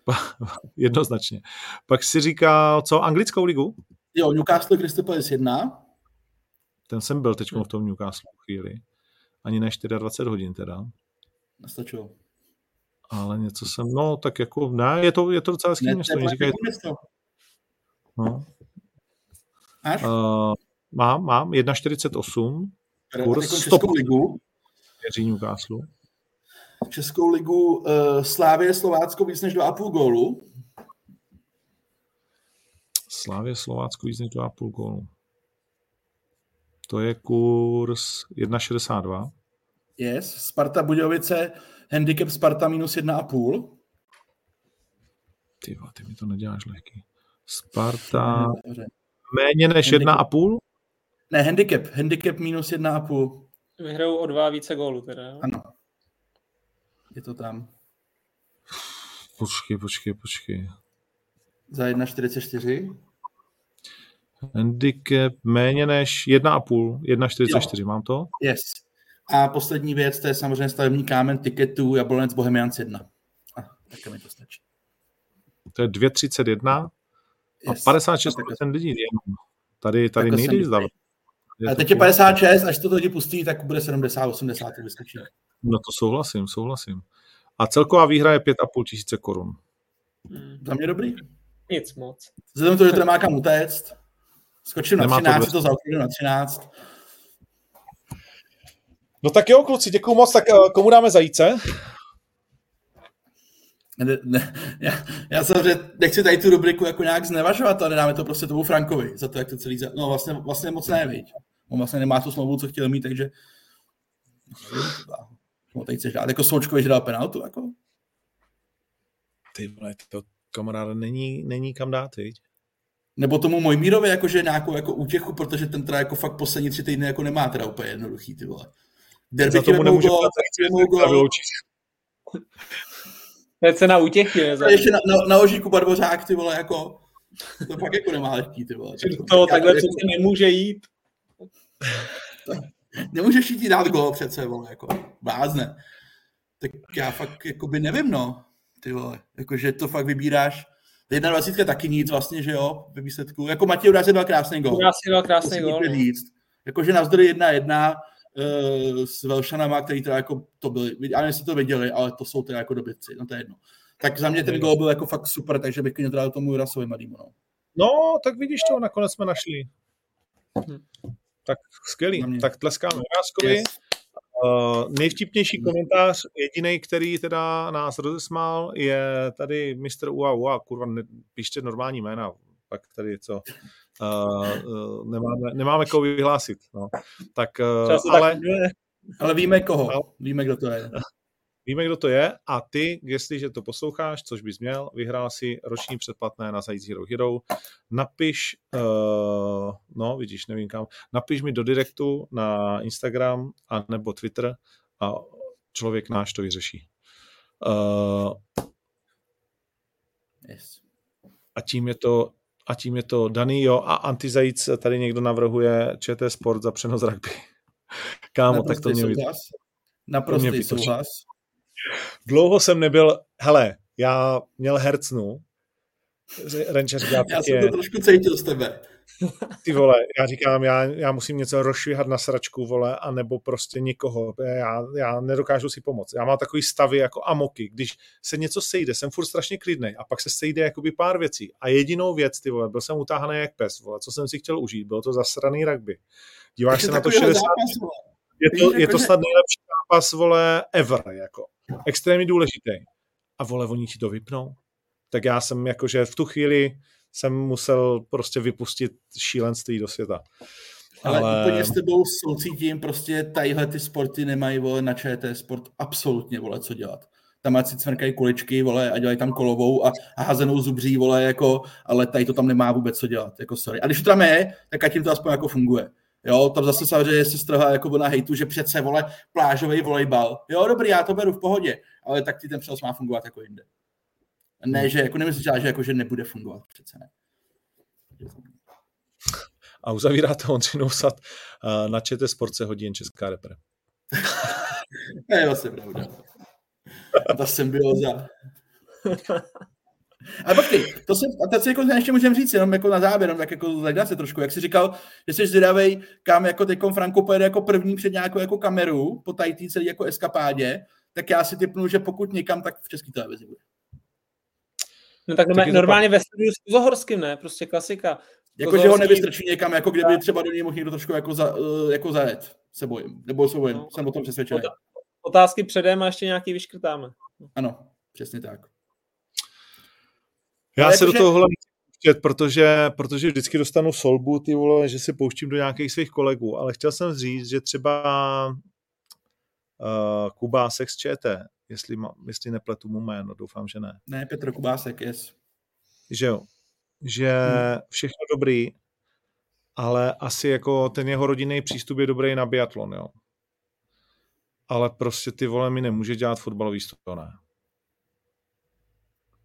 <laughs> Jednoznačně. Pak si říkal, co, anglickou ligu? Jo, Newcastle Crystal Palace 1. Ten jsem byl teď v tom Newcastle chvíli. Ani ne 24 hodin teda. Nestačilo. Ale něco jsem, no tak jako, ne, je to, je to docela hezký město. Ne, říkají, město. No. Uh, mám, mám, 1,48. Kurz 100 ligu. Věří Newcastle. Českou ligu uh, Slávě Slovácko víc než 2,5 gólu. Slávě Slovácko víc než 2,5 gólu. To je kurz 1,62. Yes. Sparta Budějovice, handicap Sparta minus 1,5. Ty, ty mi to neděláš lehký. Sparta méně než 1,5? Ne, handicap. Handicap minus 1,5. Vyhrajou o dva více gólů teda. Jo? Ano. Je to tam. Počkej, počkej, počkej. Za 1,44? Handicap méně než 1,5, 1,44, mám to? Yes. A poslední věc, to je samozřejmě stavební kámen tiketu Jablonec Bohemians 1. A, tak mi to stačí. To je 2,31 yes. a 56% lidí jenom. Tady, tady nejde zdavat. A teď je 56, až to lidi pustí, tak bude 70, 80, to vystačí. No to souhlasím, souhlasím. A celková výhra je 5,5 tisíce korun. Hmm. Za mě dobrý. Nic moc. Vzhledem to, že to nemá kam utéct, skočím na 13, to, to zaokružím na 13. No tak jo, kluci, děkuju moc. Tak eh, komu dáme zajíce? Ne, ne, já, já samozřejmě nechci tady tu rubriku jako nějak znevažovat, ale dáme to prostě tomu Frankovi za to, jak to celý... Za... No vlastně, vlastně moc ne, viď. On vlastně nemá tu smlouvu, co chtěl mít, takže... No, teď chceš dát jako Součkovi, že dal penaltu, jako? Ty vole, to kamarád není, není kam dát, viď? Nebo tomu Mojmírovi jakože nějakou jako útěchu, protože ten teda jako fakt poslední tři týdny jako nemá teda úplně jednoduchý, ty vole. Derby Za tomu nemůže To je cena útěchy. Ne, ještě na, na, na ožíku Barbořák, ty vole, jako, to fakt jako nemá lehký, ty vole. To, to takhle přece nemůže jít. Nemůžeš jít dát gol přece, vole, jako, blázne. Tak já fakt, jako by nevím, no, ty vole, jakože to fakt vybíráš. 21 taky nic vlastně, že jo, ve výsledku. Jako Matěj Uráz dal krásný gol. Uráz dal krásný gol. No. Jakože navzdory 1-1 uh, s Velšanama, který teda jako to byli, já nevím, jestli to viděli, ale to jsou teda jako dobytci, no to je jedno. Tak za mě ten gol byl jako fakt super, takže bych to dal tomu Urasovi mladýmu, no. No, tak vidíš to, nakonec jsme našli. Hm. Tak skvělý, tak tleskáme Uráskovi. Yes. Uh, nejvtipnější komentář, jediný, který teda nás rozesmál, je tady Mr. Ua Ua, kurva, ne, píšte normální jména, pak tady co, uh, uh, nemáme, nemáme koho vyhlásit, no. Tak, uh, ale... Tak, ale víme koho, no. víme, kdo to je. Víme, kdo to je a ty, jestliže to posloucháš, což bys měl, vyhrál si roční předplatné na Zajít Hero Hero, napiš, uh, no vidíš, nevím kam, napiš mi do direktu na Instagram a nebo Twitter a člověk náš to vyřeší. Uh, yes. A tím je to a tím je to daný, jo, a Antizajíc tady někdo navrhuje ČT Sport za přenos rugby. <laughs> Kámo, Naprostý tak to mě souhlas. Naprostý souhlas. Dlouho jsem nebyl, hele, já měl hercnu, Renča říká, Já jsem to trošku cítil z tebe. ty vole, já říkám, já, já musím něco rozšvihat na sračku, vole, anebo prostě někoho. Já, já nedokážu si pomoct. Já mám takový stavy jako amoky, když se něco sejde, jsem furt strašně klidný a pak se sejde jakoby pár věcí. A jedinou věc, ty vole, byl jsem utáhaný jak pes, vole, co jsem si chtěl užít, bylo to zasraný rugby. Díváš se na to 60. Zápas, je to, je to snad nejlepší zápas, vole, ever, jako. Extrémně důležitý. A vole, oni ti to vypnou. Tak já jsem jakože v tu chvíli jsem musel prostě vypustit šílenství do světa. Ale, ale úplně s tebou soucítím, prostě tadyhle ty sporty nemají, vole, na ČT sport absolutně, vole, co dělat. Tam ať si cvrkají kuličky, vole, a dělají tam kolovou a, a házenou zubří, vole, jako, ale tady to tam nemá vůbec co dělat, jako sorry. A když to tam je, tak ať jim to aspoň jako funguje. Jo, tam zase samozřejmě se strhá jako na hejtu, že přece, vole, plážový volejbal. Jo, dobrý, já to beru v pohodě, ale tak ty ten přenos má fungovat jako jinde. Ne, hmm. že jako nemyslíš, že jako, že nebude fungovat, přece ne. A uzavíráte Honři Nousat na ČT Sport se hodí jen česká repre. <laughs> ne, je vlastně pravda. Ta symbioza. <laughs> Ale počkej, to jsem, a teď si jako ještě můžeme říct, jenom jako na závěr, jenom tak jako legrace trošku, jak jsi říkal, že jsi zvědavej, kam jako teď Franko pojede jako první před nějakou jako kameru po tady celý jako eskapádě, tak já si typnu, že pokud někam, tak v české televizi bude. No tak, tak normálně ve studiu s Uzohorským, ne? Prostě klasika. Jako, že ho nevystrčí někam, jako kdyby třeba do něj mohl někdo trošku jako, za, eh, jako zajet, se bojím. Nebo se bojím, no, jsem o tom přesvědčený. Otázky předem a ještě nějaký vyškrtáme. Ano, přesně tak. Já Ale se jako, do tohohle pouštět, protože, protože vždycky dostanu solbu, ty vole, že si pouštím do nějakých svých kolegů, ale chtěl jsem říct, že třeba uh, Kubásek z ČT, jestli, má, jestli nepletu mu jméno, doufám, že ne. Ne, Petr Kubásek, yes. Že jo, že hmm. všechno dobrý, ale asi jako ten jeho rodinný přístup je dobrý na biatlon, jo. Ale prostě ty vole mi nemůže dělat fotbalový studio, ne.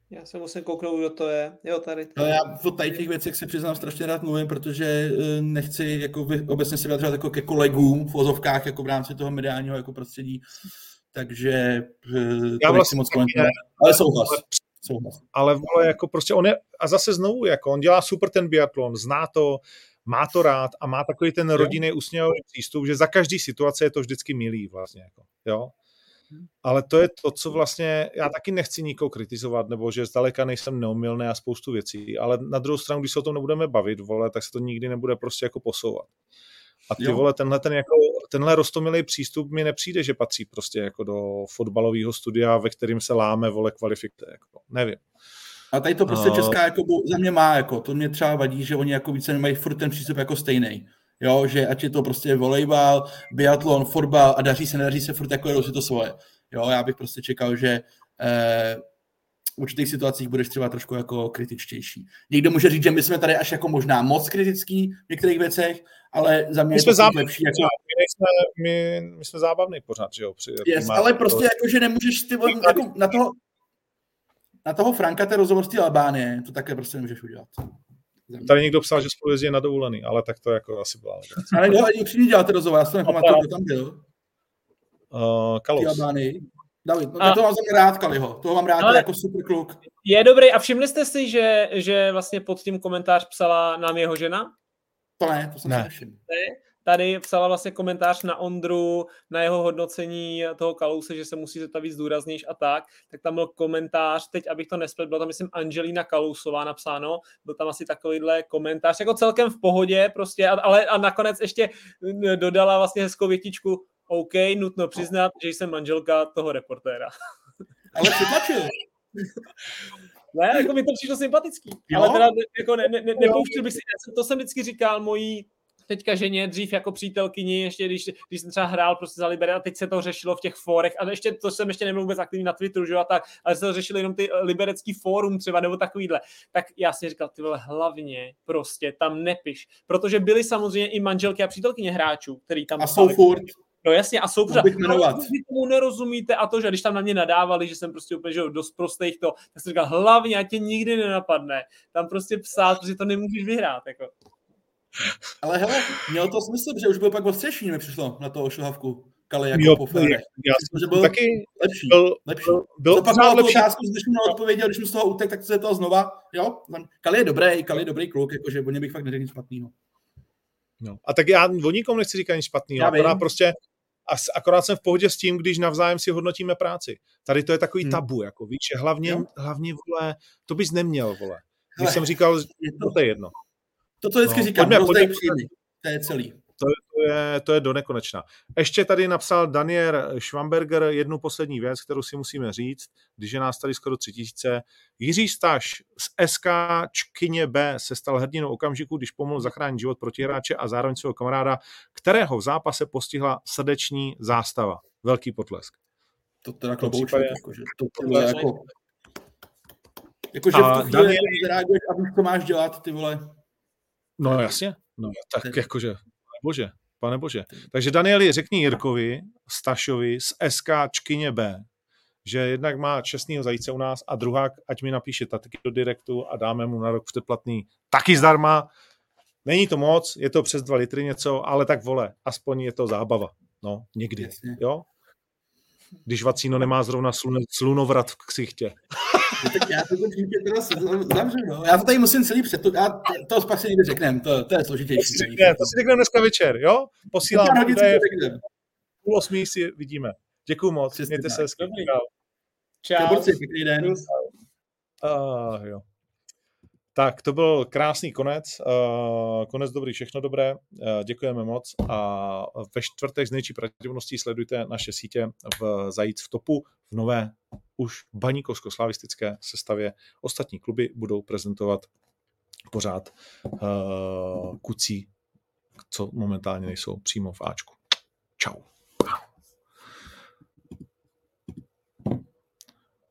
Já se musím kouknout, kdo to je. Jo, tady. tady. No já o tady těch věcech se přiznám strašně rád mluvím, protože eh, nechci jako obecně se vyjadřovat jako ke kolegům v vozovkách jako v rámci toho mediálního jako prostředí. Takže eh, já vlastně moc komentovat. Ale souhlas. souhlas. Ale vole, jako prostě on je, a zase znovu, jako on dělá super ten biatlon, zná to, má to rád a má takový ten rodinný usměvavý přístup, že za každý situace je to vždycky milý vlastně. Jako, jo? Ale to je to, co vlastně, já taky nechci nikoho kritizovat, nebo že zdaleka nejsem neumilný a spoustu věcí, ale na druhou stranu, když se o tom nebudeme bavit, vole, tak se to nikdy nebude prostě jako posouvat. A ty jo. vole, tenhle, ten jako, tenhle rostomilý přístup mi nepřijde, že patří prostě jako do fotbalového studia, ve kterým se láme, vole, kvalifikace, jako, nevím. A tady to prostě uh, Česká jako za mě má, jako, to mě třeba vadí, že oni jako více nemají furt ten přístup jako stejný. Jo, že ať je to prostě volejbal, biatlon, fotbal a daří se, nedaří se, furt jako jedou si to svoje. Jo, já bych prostě čekal, že eh, v určitých situacích budeš třeba trošku jako kritičtější. Někdo může říct, že my jsme tady až jako možná moc kritický v některých věcech, ale za mě my jsme je to lepší. Jako... My, jsme, my, my jsme zábavný pořád, že jo? Při, yes, ale prostě jako, že nemůžeš ty, jako na toho, na toho Franka té rozhovor z Albánie, to také prostě nemůžeš udělat. Tady někdo psal, že spolu jezdí na dovolený, ale tak to jako asi byla. Ale kdo ani upřímně děláte rozhovor, já si nepamatuju, kdo tam byl. Uh, Kalos. David, no, a... to mám rád, Kaliho. Toho mám rád, ale... jako super kluk. Je dobrý. A všimli jste si, že, že vlastně pod tím komentář psala nám jeho žena? To ne, to jsem ne. si tady psala vlastně komentář na Ondru, na jeho hodnocení toho Kalouse, že se musí zeptat víc a tak, tak tam byl komentář, teď abych to nesplet, byla tam myslím Angelina Kalousová napsáno, byl tam asi takovýhle komentář, jako celkem v pohodě prostě, ale a nakonec ještě dodala vlastně hezkou větičku, OK, nutno přiznat, že jsem manželka toho reportéra. Ale přitlačil. Ne, jako mi to přišlo sympatický. Jo? Ale teda jako ne, ne, ne, nepouštěl bych si, to jsem vždycky říkal mojí teďka ženě, dřív jako přítelkyni, ještě když, když jsem třeba hrál prostě za Liberec a teď se to řešilo v těch fórech a ještě, to jsem ještě nebyl vůbec aktivní na Twitteru, že a tak, ale se to řešili jenom ty liberecký fórum třeba nebo takovýhle. Tak já si říkal, ty vole, hlavně prostě tam nepiš, protože byly samozřejmě i manželky a přítelkyně hráčů, který tam a jsou furt. No jasně, a jsou pořád, vy tomu nerozumíte a to, že když tam na mě nadávali, že jsem prostě úplně že dost prostých to, tak jsem říkal, hlavně, ať tě nikdy nenapadne, tam prostě psát, protože to nemůžeš vyhrát, jako. Ale hele, mělo to smysl, že už byl pak ostřejší, mi přišlo na toho šuhavku. Kali jako jo, po férech. Já jsem že byl taky lepší. Byl, lepší. byl, byl Zopakoval lepší. otázku, když mi odpověděl, když mi z toho utek, tak se to znova, jo? Kali je dobrý, Kali je dobrý kluk, jakože o něm bych fakt neřekl nic špatného. No. A tak já o nikom nechci říkat nic špatného, akorát prostě a akorát jsem v pohodě s tím, když navzájem si hodnotíme práci. Tady to je takový hmm. tabu, jako víš, hlavně, jo. hlavně, vole, to bys neměl, vole. Když Hele, jsem říkal, že to, to je jedno. To, co vždycky no, říkám, pojďme, pojďme, příjmy. To je celý. To, to, je, to je do nekonečna. Ještě tady napsal Daniel Schwamberger jednu poslední věc, kterou si musíme říct, když je nás tady skoro tři tisíce. Jiří Staš z SK Čkyně B se stal hrdinou okamžiku, když pomohl zachránit život protihráče a zároveň svého kamaráda, kterého v zápase postihla srdeční zástava. Velký potlesk. To teda klobouček, jakože to, to je jako... Jakože v tu chvíli Daniel... zareaguješ a víš, co máš dělat, ty vole. No jasně, no tak jakože, bože, pane bože. Takže Danieli, řekni Jirkovi, Stašovi z SK Čkyně B, že jednak má čestného zajíce u nás a druhá, ať mi napíše taky do direktu a dáme mu na rok předplatný taky zdarma. Není to moc, je to přes dva litry něco, ale tak vole, aspoň je to zábava. No, někdy, Jasně. jo? Když Vacíno nemá zrovna slun, slunovrat v ksichtě. No, tak já to teda zavřu, no. Já to tady musím celý před to, já to pak si někdy řekneme, to, to je složitější. To si, řekne, to si řekneme dneska večer, jo? Posílám, je, půl osmí si vidíme. Děkuju moc, Přesně mějte tak. se hezky. Čau. Čau. pěkný den. Uh, jo. Tak, to byl krásný konec. Uh, konec dobrý, všechno dobré. Uh, děkujeme moc a ve čtvrtek z nejčí pravděpodobností sledujte naše sítě v Zajíc v topu v nové už baníkovsko-slavistické sestavě. Ostatní kluby budou prezentovat pořád uh, kucí, co momentálně nejsou přímo v Ačku. Ciao.